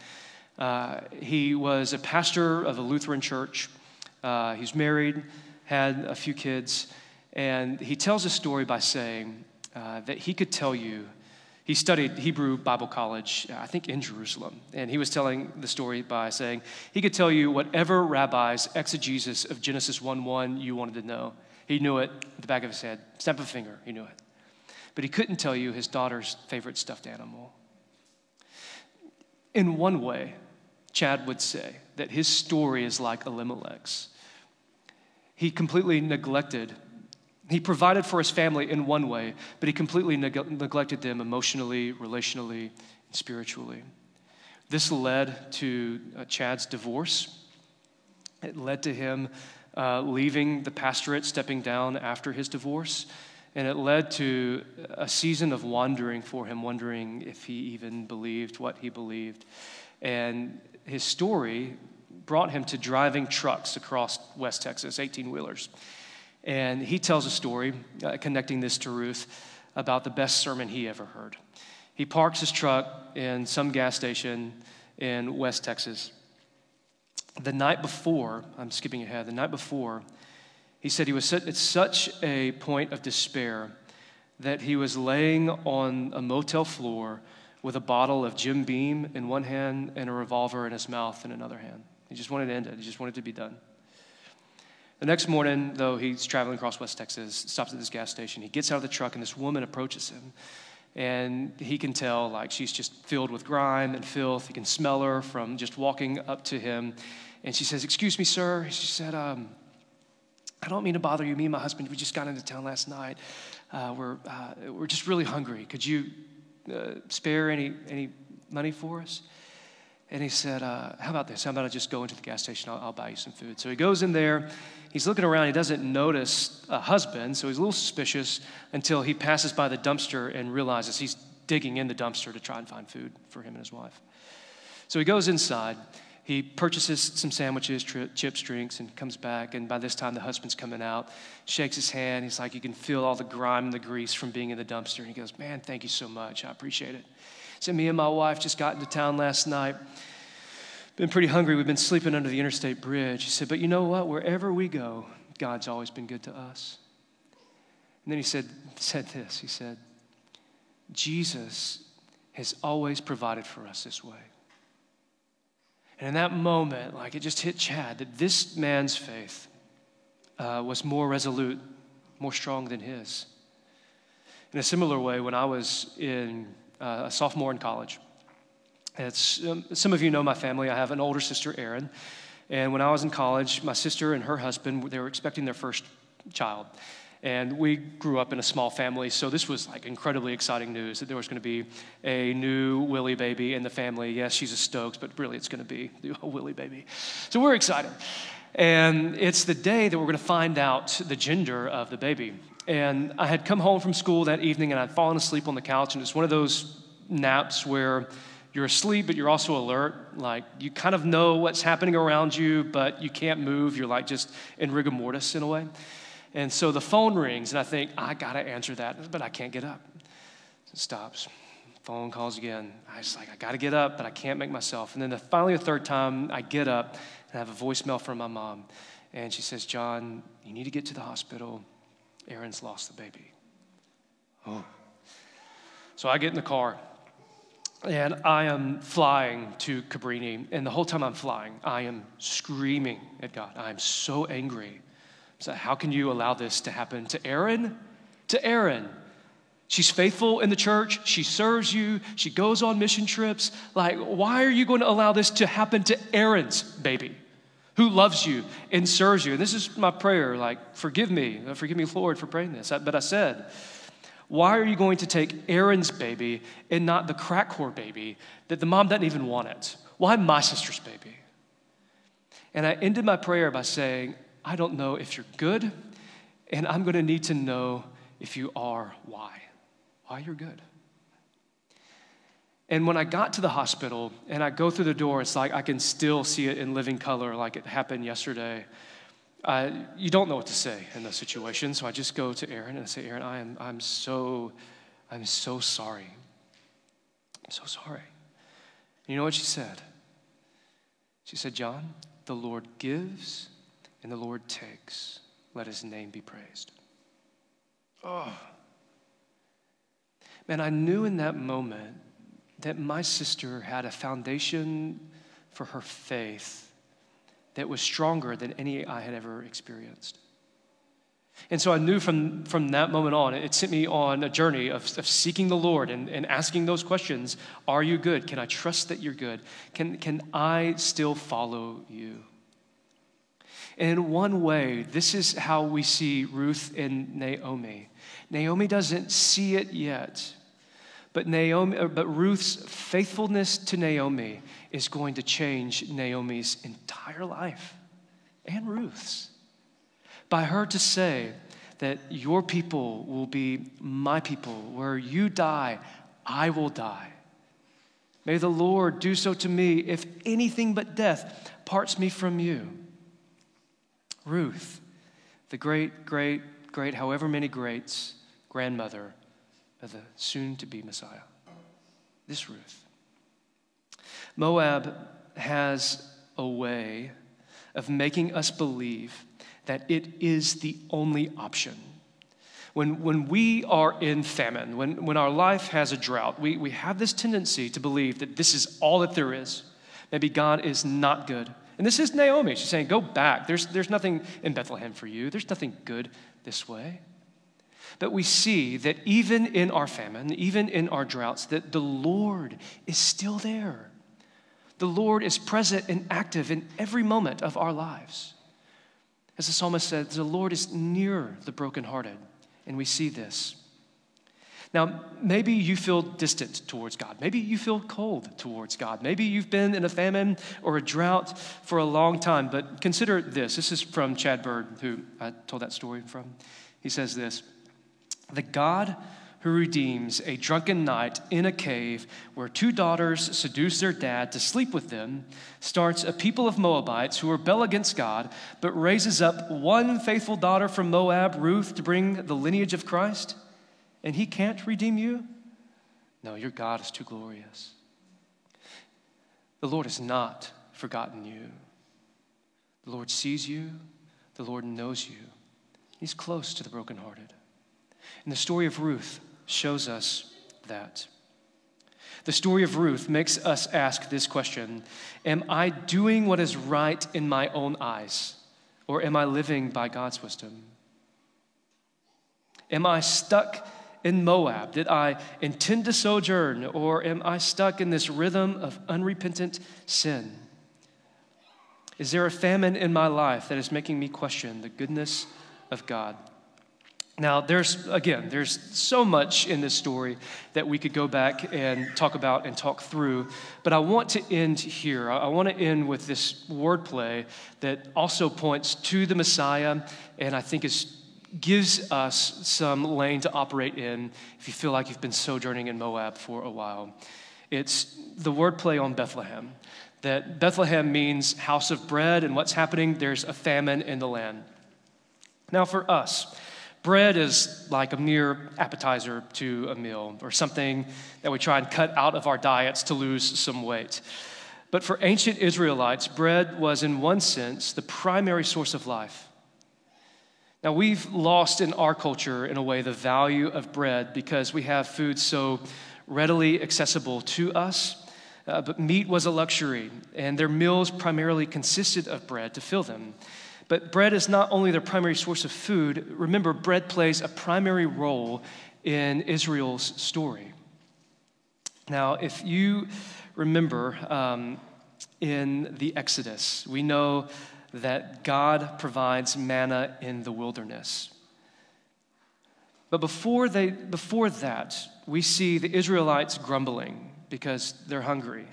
Speaker 3: Uh, he was a pastor of a Lutheran church. Uh, he's married, had a few kids, and he tells a story by saying uh, that he could tell you. He studied Hebrew Bible College, uh, I think in Jerusalem, and he was telling the story by saying he could tell you whatever rabbi's exegesis of Genesis 1 1 you wanted to know. He knew it at the back of his head. Snap of a finger, he knew it. But he couldn't tell you his daughter's favorite stuffed animal. In one way, Chad would say that his story is like Elimelech's. He completely neglected, he provided for his family in one way, but he completely neg- neglected them emotionally, relationally, and spiritually. This led to uh, Chad's divorce. It led to him uh, leaving the pastorate, stepping down after his divorce. And it led to a season of wandering for him, wondering if he even believed what he believed. And his story brought him to driving trucks across West Texas, 18 wheelers. And he tells a story uh, connecting this to Ruth about the best sermon he ever heard. He parks his truck in some gas station in West Texas the night before, I'm skipping ahead, the night before, he said he was at such a point of despair that he was laying on a motel floor with a bottle of Jim Beam in one hand and a revolver in his mouth in another hand. He just wanted to end it, he just wanted to be done. The next morning, though, he's traveling across West Texas, stops at this gas station. He gets out of the truck, and this woman approaches him. And he can tell, like, she's just filled with grime and filth. He can smell her from just walking up to him. And she says, Excuse me, sir. She said, um, I don't mean to bother you. Me and my husband, we just got into town last night. Uh, we're, uh, we're just really hungry. Could you uh, spare any, any money for us? And he said, uh, How about this? How about I just go into the gas station? I'll, I'll, buy you some food. So he goes in there. He's looking around. He doesn't notice a husband, so he's a little suspicious until he passes by the dumpster and realizes he's digging in the dumpster to try and find food for him and his wife. So he goes inside he purchases some sandwiches, tri- chips, drinks, and comes back. And by this time, the husband's coming out, shakes his hand. He's like, You can feel all the grime and the grease from being in the dumpster. And he goes, Man, thank you so much. I appreciate it. Said, Me and my wife just got into town last night. Been pretty hungry. We've been sleeping under the interstate bridge. He said, But you know what? Wherever we go, God's always been good to us. And then he said, said this He said, Jesus has always provided for us this way. And in that moment, like it just hit Chad that this man's faith uh, was more resolute, more strong than his. In a similar way, when I was in uh, a sophomore in college, it's, um, some of you know my family. I have an older sister, Erin. And when I was in college, my sister and her husband, they were expecting their first child. And we grew up in a small family, so this was like incredibly exciting news that there was going to be a new Willie baby in the family. Yes, she's a Stokes, but really it's going to be a Willie baby. So we're excited. And it's the day that we're going to find out the gender of the baby. And I had come home from school that evening and I'd fallen asleep on the couch, and it's one of those naps where you're asleep, but you're also alert. Like you kind of know what's happening around you, but you can't move. You're like just in rigor mortis in a way. And so the phone rings, and I think, I got to answer that, but I can't get up. It stops. Phone calls again. I was like, I got to get up, but I can't make myself. And then the, finally, the third time, I get up and I have a voicemail from my mom. And she says, John, you need to get to the hospital. Erin's lost the baby. Oh. So I get in the car and I am flying to Cabrini. And the whole time I'm flying, I am screaming at God. I am so angry. So, how can you allow this to happen to Erin? To Erin. She's faithful in the church. She serves you. She goes on mission trips. Like, why are you going to allow this to happen to Erin's baby who loves you and serves you? And this is my prayer. Like, forgive me. Forgive me, Lord, for praying this. But I said, why are you going to take Erin's baby and not the crack whore baby that the mom doesn't even want it? Why my sister's baby? And I ended my prayer by saying, I don't know if you're good, and I'm going to need to know if you are why. Why you're good. And when I got to the hospital and I go through the door, it's like I can still see it in living color, like it happened yesterday. Uh, you don't know what to say in those situations, so I just go to Erin and I say, Erin, I am, I'm so, I'm so sorry. I'm so sorry. you know what she said? She said, John, the Lord gives and the Lord takes. Let his name be praised. Oh. Man, I knew in that moment that my sister had a foundation for her faith that was stronger than any I had ever experienced. And so I knew from, from that moment on, it sent me on a journey of, of seeking the Lord and, and asking those questions Are you good? Can I trust that you're good? Can, can I still follow you? And in one way, this is how we see Ruth and Naomi. Naomi doesn't see it yet, but, Naomi, but Ruth's faithfulness to Naomi is going to change Naomi's entire life and Ruth's. By her to say that your people will be my people, where you die, I will die. May the Lord do so to me if anything but death parts me from you. Ruth, the great, great, great, however many greats, grandmother of the soon to be Messiah. This Ruth. Moab has a way of making us believe that it is the only option. When, when we are in famine, when, when our life has a drought, we, we have this tendency to believe that this is all that there is. Maybe God is not good. And this is Naomi. She's saying, Go back. There's, there's nothing in Bethlehem for you, there's nothing good this way. But we see that even in our famine, even in our droughts, that the Lord is still there. The Lord is present and active in every moment of our lives. As the psalmist said, the Lord is near the brokenhearted, and we see this. Now, maybe you feel distant towards God. Maybe you feel cold towards God. Maybe you've been in a famine or a drought for a long time, but consider this. This is from Chad Bird, who I told that story from. He says this the God who redeems a drunken night in a cave where two daughters seduce their dad to sleep with them, starts a people of Moabites who rebel against God, but raises up one faithful daughter from Moab, Ruth, to bring the lineage of Christ, and he can't redeem you? No, your God is too glorious. The Lord has not forgotten you. The Lord sees you, the Lord knows you. He's close to the brokenhearted. And the story of Ruth shows us that. The story of Ruth makes us ask this question Am I doing what is right in my own eyes, or am I living by God's wisdom? Am I stuck in Moab? Did I intend to sojourn, or am I stuck in this rhythm of unrepentant sin? Is there a famine in my life that is making me question the goodness of God? Now, there's, again, there's so much in this story that we could go back and talk about and talk through, but I want to end here. I want to end with this wordplay that also points to the Messiah and I think is, gives us some lane to operate in if you feel like you've been sojourning in Moab for a while. It's the wordplay on Bethlehem, that Bethlehem means house of bread, and what's happening? There's a famine in the land. Now, for us, Bread is like a mere appetizer to a meal or something that we try and cut out of our diets to lose some weight. But for ancient Israelites, bread was, in one sense, the primary source of life. Now, we've lost in our culture, in a way, the value of bread because we have food so readily accessible to us. Uh, but meat was a luxury, and their meals primarily consisted of bread to fill them. But bread is not only their primary source of food, remember, bread plays a primary role in Israel's story. Now, if you remember um, in the Exodus, we know that God provides manna in the wilderness. But before, they, before that, we see the Israelites grumbling because they're hungry.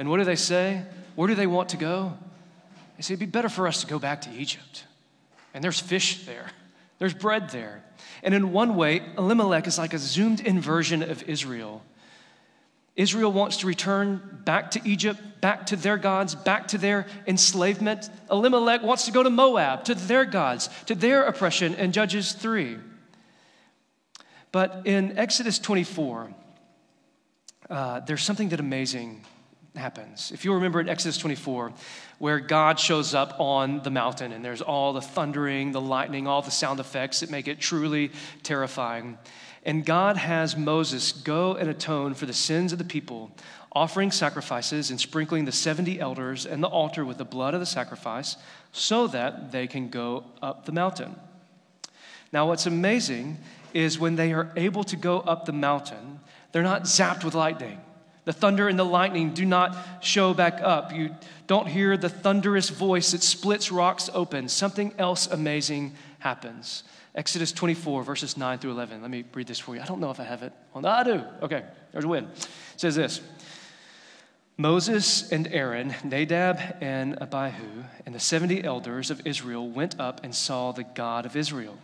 Speaker 3: And what do they say? Where do they want to go? They say, It'd be better for us to go back to Egypt. And there's fish there, there's bread there. And in one way, Elimelech is like a zoomed in version of Israel. Israel wants to return back to Egypt, back to their gods, back to their enslavement. Elimelech wants to go to Moab, to their gods, to their oppression in Judges 3. But in Exodus 24, uh, there's something that amazing happens. If you remember in Exodus 24, where God shows up on the mountain and there's all the thundering, the lightning, all the sound effects that make it truly terrifying. And God has Moses go and atone for the sins of the people, offering sacrifices and sprinkling the 70 elders and the altar with the blood of the sacrifice so that they can go up the mountain. Now, what's amazing is when they are able to go up the mountain, they're not zapped with lightning. The thunder and the lightning do not show back up. You don't hear the thunderous voice that splits rocks open. Something else amazing happens. Exodus 24, verses 9 through 11. Let me read this for you. I don't know if I have it. Well, I do. Okay, there's a win. It says this Moses and Aaron, Nadab and Abihu, and the 70 elders of Israel went up and saw the God of Israel.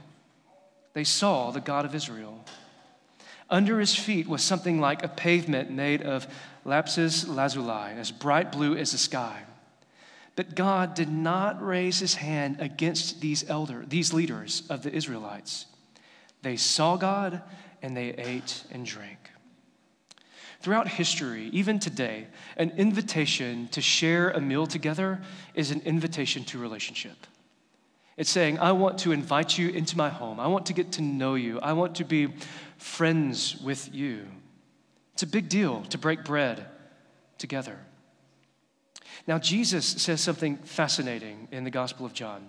Speaker 3: They saw the God of Israel. Under his feet was something like a pavement made of lapis lazuli, as bright blue as the sky. But God did not raise his hand against these elder, these leaders of the Israelites. They saw God and they ate and drank. Throughout history, even today, an invitation to share a meal together is an invitation to relationship. It's saying, I want to invite you into my home. I want to get to know you. I want to be friends with you. It's a big deal to break bread together. Now, Jesus says something fascinating in the Gospel of John.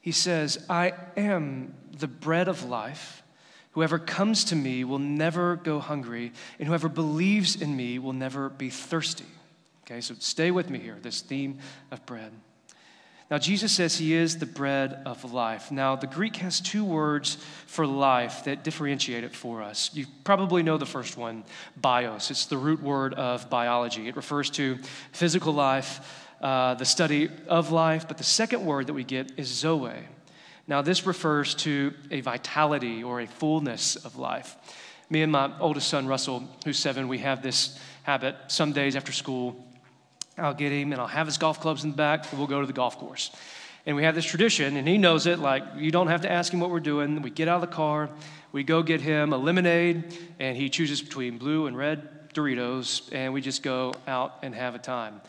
Speaker 3: He says, I am the bread of life. Whoever comes to me will never go hungry, and whoever believes in me will never be thirsty. Okay, so stay with me here, this theme of bread. Now, Jesus says he is the bread of life. Now, the Greek has two words for life that differentiate it for us. You probably know the first one, bios. It's the root word of biology, it refers to physical life, uh, the study of life. But the second word that we get is zoe. Now, this refers to a vitality or a fullness of life. Me and my oldest son, Russell, who's seven, we have this habit some days after school I'll get him and I'll have his golf clubs in the back we'll go to the golf course. And we have this tradition, and he knows it. Like, you don't have to ask him what we're doing. We get out of the car, we go get him a lemonade, and he chooses between blue and red Doritos, and we just go out and have a time.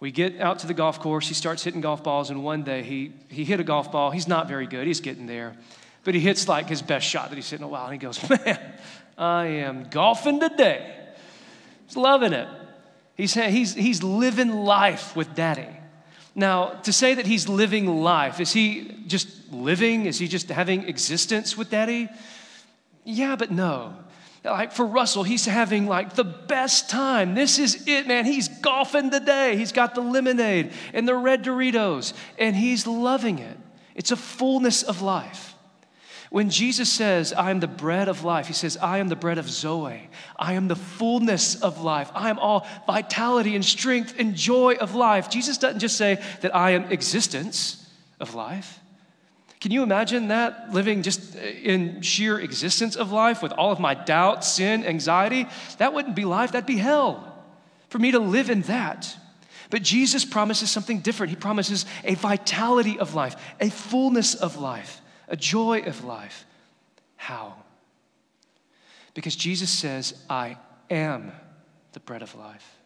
Speaker 3: We get out to the golf course. He starts hitting golf balls, and one day he, he hit a golf ball. He's not very good, he's getting there. But he hits like his best shot that he's hit in a while, and he goes, Man, I am golfing today. He's loving it. He's, he's, he's living life with daddy. Now, to say that he's living life, is he just living? Is he just having existence with daddy? Yeah, but no. Like for Russell, he's having like the best time. This is it, man. He's golfing today. He's got the lemonade and the red Doritos, and he's loving it. It's a fullness of life. When Jesus says, I am the bread of life, he says, I am the bread of Zoe. I am the fullness of life. I am all vitality and strength and joy of life. Jesus doesn't just say that I am existence of life. Can you imagine that living just in sheer existence of life with all of my doubt, sin, anxiety? That wouldn't be life, that'd be hell. For me to live in that. But Jesus promises something different. He promises a vitality of life, a fullness of life a joy of life. How? Because Jesus says, I am the bread of life.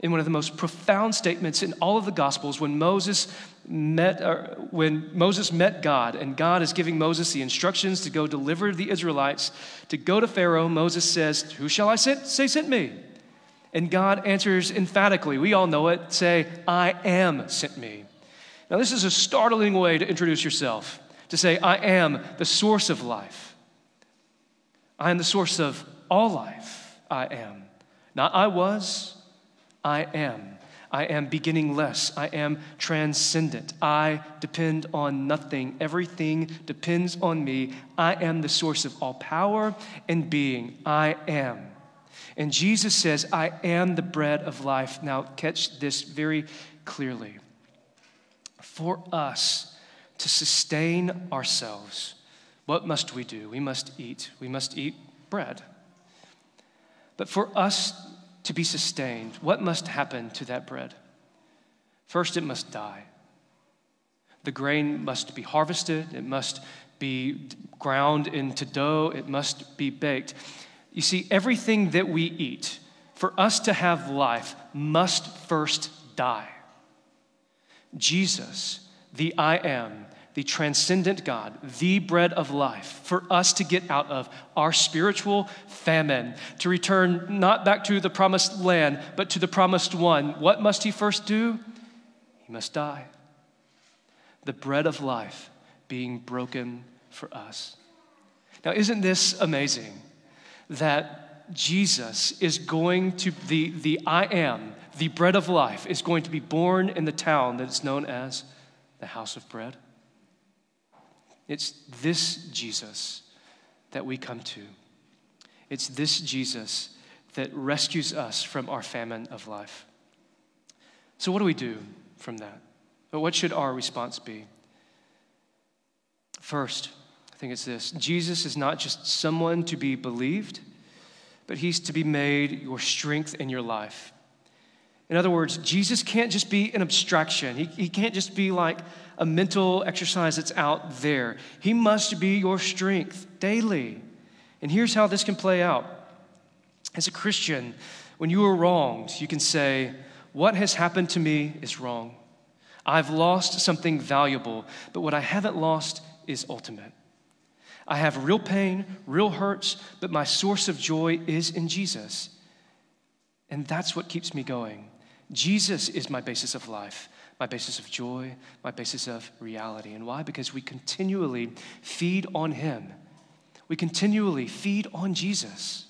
Speaker 3: In one of the most profound statements in all of the Gospels, when Moses met, uh, when Moses met God, and God is giving Moses the instructions to go deliver the Israelites, to go to Pharaoh, Moses says, Who shall I send? Say, sent me. And God answers emphatically. We all know it. Say, I am sent me. Now, this is a startling way to introduce yourself to say, I am the source of life. I am the source of all life. I am. Not I was, I am. I am beginningless. I am transcendent. I depend on nothing. Everything depends on me. I am the source of all power and being. I am. And Jesus says, I am the bread of life. Now, catch this very clearly. For us, to sustain ourselves, what must we do? We must eat. We must eat bread. But for us to be sustained, what must happen to that bread? First, it must die. The grain must be harvested, it must be ground into dough, it must be baked. You see, everything that we eat, for us to have life, must first die. Jesus, the I am, the transcendent God, the bread of life, for us to get out of our spiritual famine, to return not back to the promised land, but to the promised one, what must he first do? He must die. The bread of life being broken for us. Now, isn't this amazing that Jesus is going to, the, the I am, the bread of life, is going to be born in the town that is known as the house of bread? It's this Jesus that we come to. It's this Jesus that rescues us from our famine of life. So, what do we do from that? But what should our response be? First, I think it's this Jesus is not just someone to be believed, but he's to be made your strength in your life. In other words, Jesus can't just be an abstraction. He, he can't just be like a mental exercise that's out there. He must be your strength daily. And here's how this can play out. As a Christian, when you are wronged, you can say, What has happened to me is wrong. I've lost something valuable, but what I haven't lost is ultimate. I have real pain, real hurts, but my source of joy is in Jesus. And that's what keeps me going. Jesus is my basis of life my basis of joy, my basis of reality. And why? Because we continually feed on Him. We continually feed on Jesus.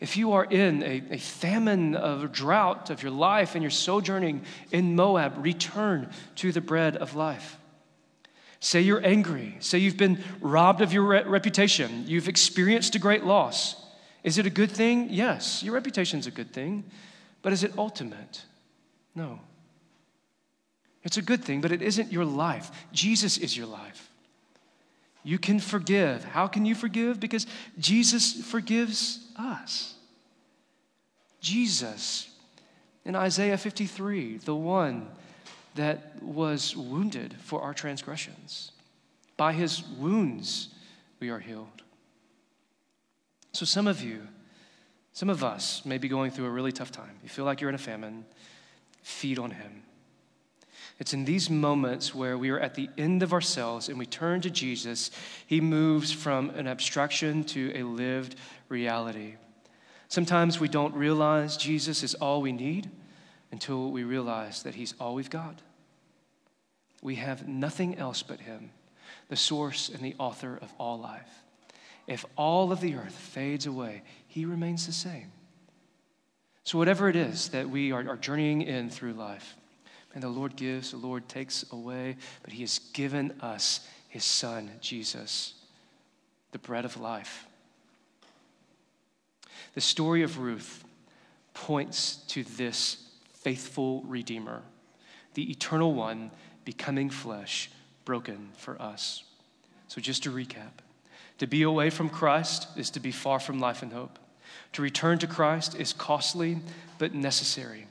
Speaker 3: If you are in a, a famine of drought of your life and you're sojourning in Moab, return to the bread of life. Say you're angry. Say you've been robbed of your re- reputation. You've experienced a great loss. Is it a good thing? Yes, your reputation's a good thing. But is it ultimate? No. It's a good thing, but it isn't your life. Jesus is your life. You can forgive. How can you forgive? Because Jesus forgives us. Jesus, in Isaiah 53, the one that was wounded for our transgressions. By his wounds, we are healed. So, some of you, some of us may be going through a really tough time. You feel like you're in a famine. Feed on him. It's in these moments where we are at the end of ourselves and we turn to Jesus, he moves from an abstraction to a lived reality. Sometimes we don't realize Jesus is all we need until we realize that he's all we've got. We have nothing else but him, the source and the author of all life. If all of the earth fades away, he remains the same. So, whatever it is that we are, are journeying in through life, and the Lord gives, the Lord takes away, but He has given us his son, Jesus, the bread of life. The story of Ruth points to this faithful Redeemer, the eternal one becoming flesh, broken for us. So, just to recap to be away from Christ is to be far from life and hope. To return to Christ is costly but necessary.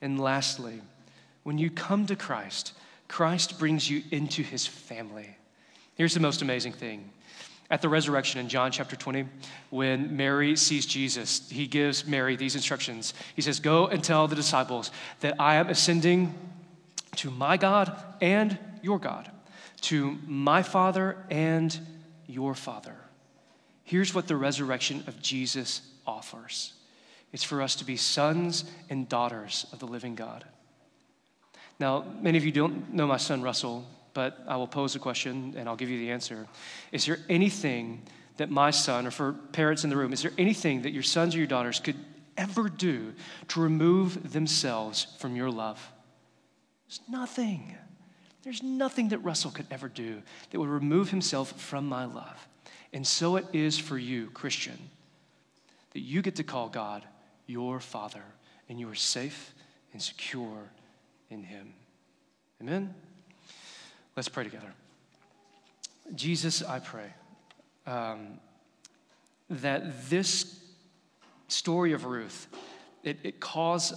Speaker 3: And lastly, when you come to Christ, Christ brings you into his family. Here's the most amazing thing. At the resurrection in John chapter 20, when Mary sees Jesus, he gives Mary these instructions. He says, Go and tell the disciples that I am ascending to my God and your God, to my Father and your Father. Here's what the resurrection of Jesus offers it's for us to be sons and daughters of the living God. Now, many of you don't know my son Russell, but I will pose a question and I'll give you the answer. Is there anything that my son, or for parents in the room, is there anything that your sons or your daughters could ever do to remove themselves from your love? There's nothing. There's nothing that Russell could ever do that would remove himself from my love. And so it is for you, Christian, that you get to call God your Father, and you are safe and secure in Him. Amen? Let's pray together. Jesus, I pray um, that this story of Ruth, it, it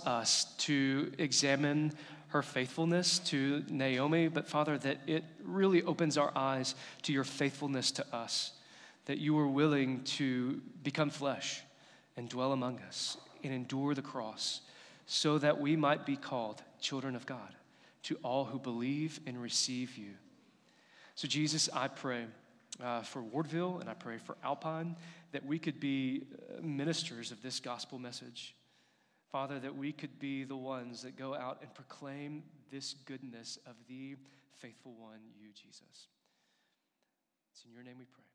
Speaker 3: us to examine her faithfulness to Naomi, but Father, that it really opens our eyes to your faithfulness to us, that you were willing to become flesh and dwell among us and endure the cross so that we might be called children of God to all who believe and receive you. So, Jesus, I pray uh, for Wardville and I pray for Alpine that we could be uh, ministers of this gospel message. Father, that we could be the ones that go out and proclaim this goodness of the faithful one, you, Jesus. It's in your name we pray.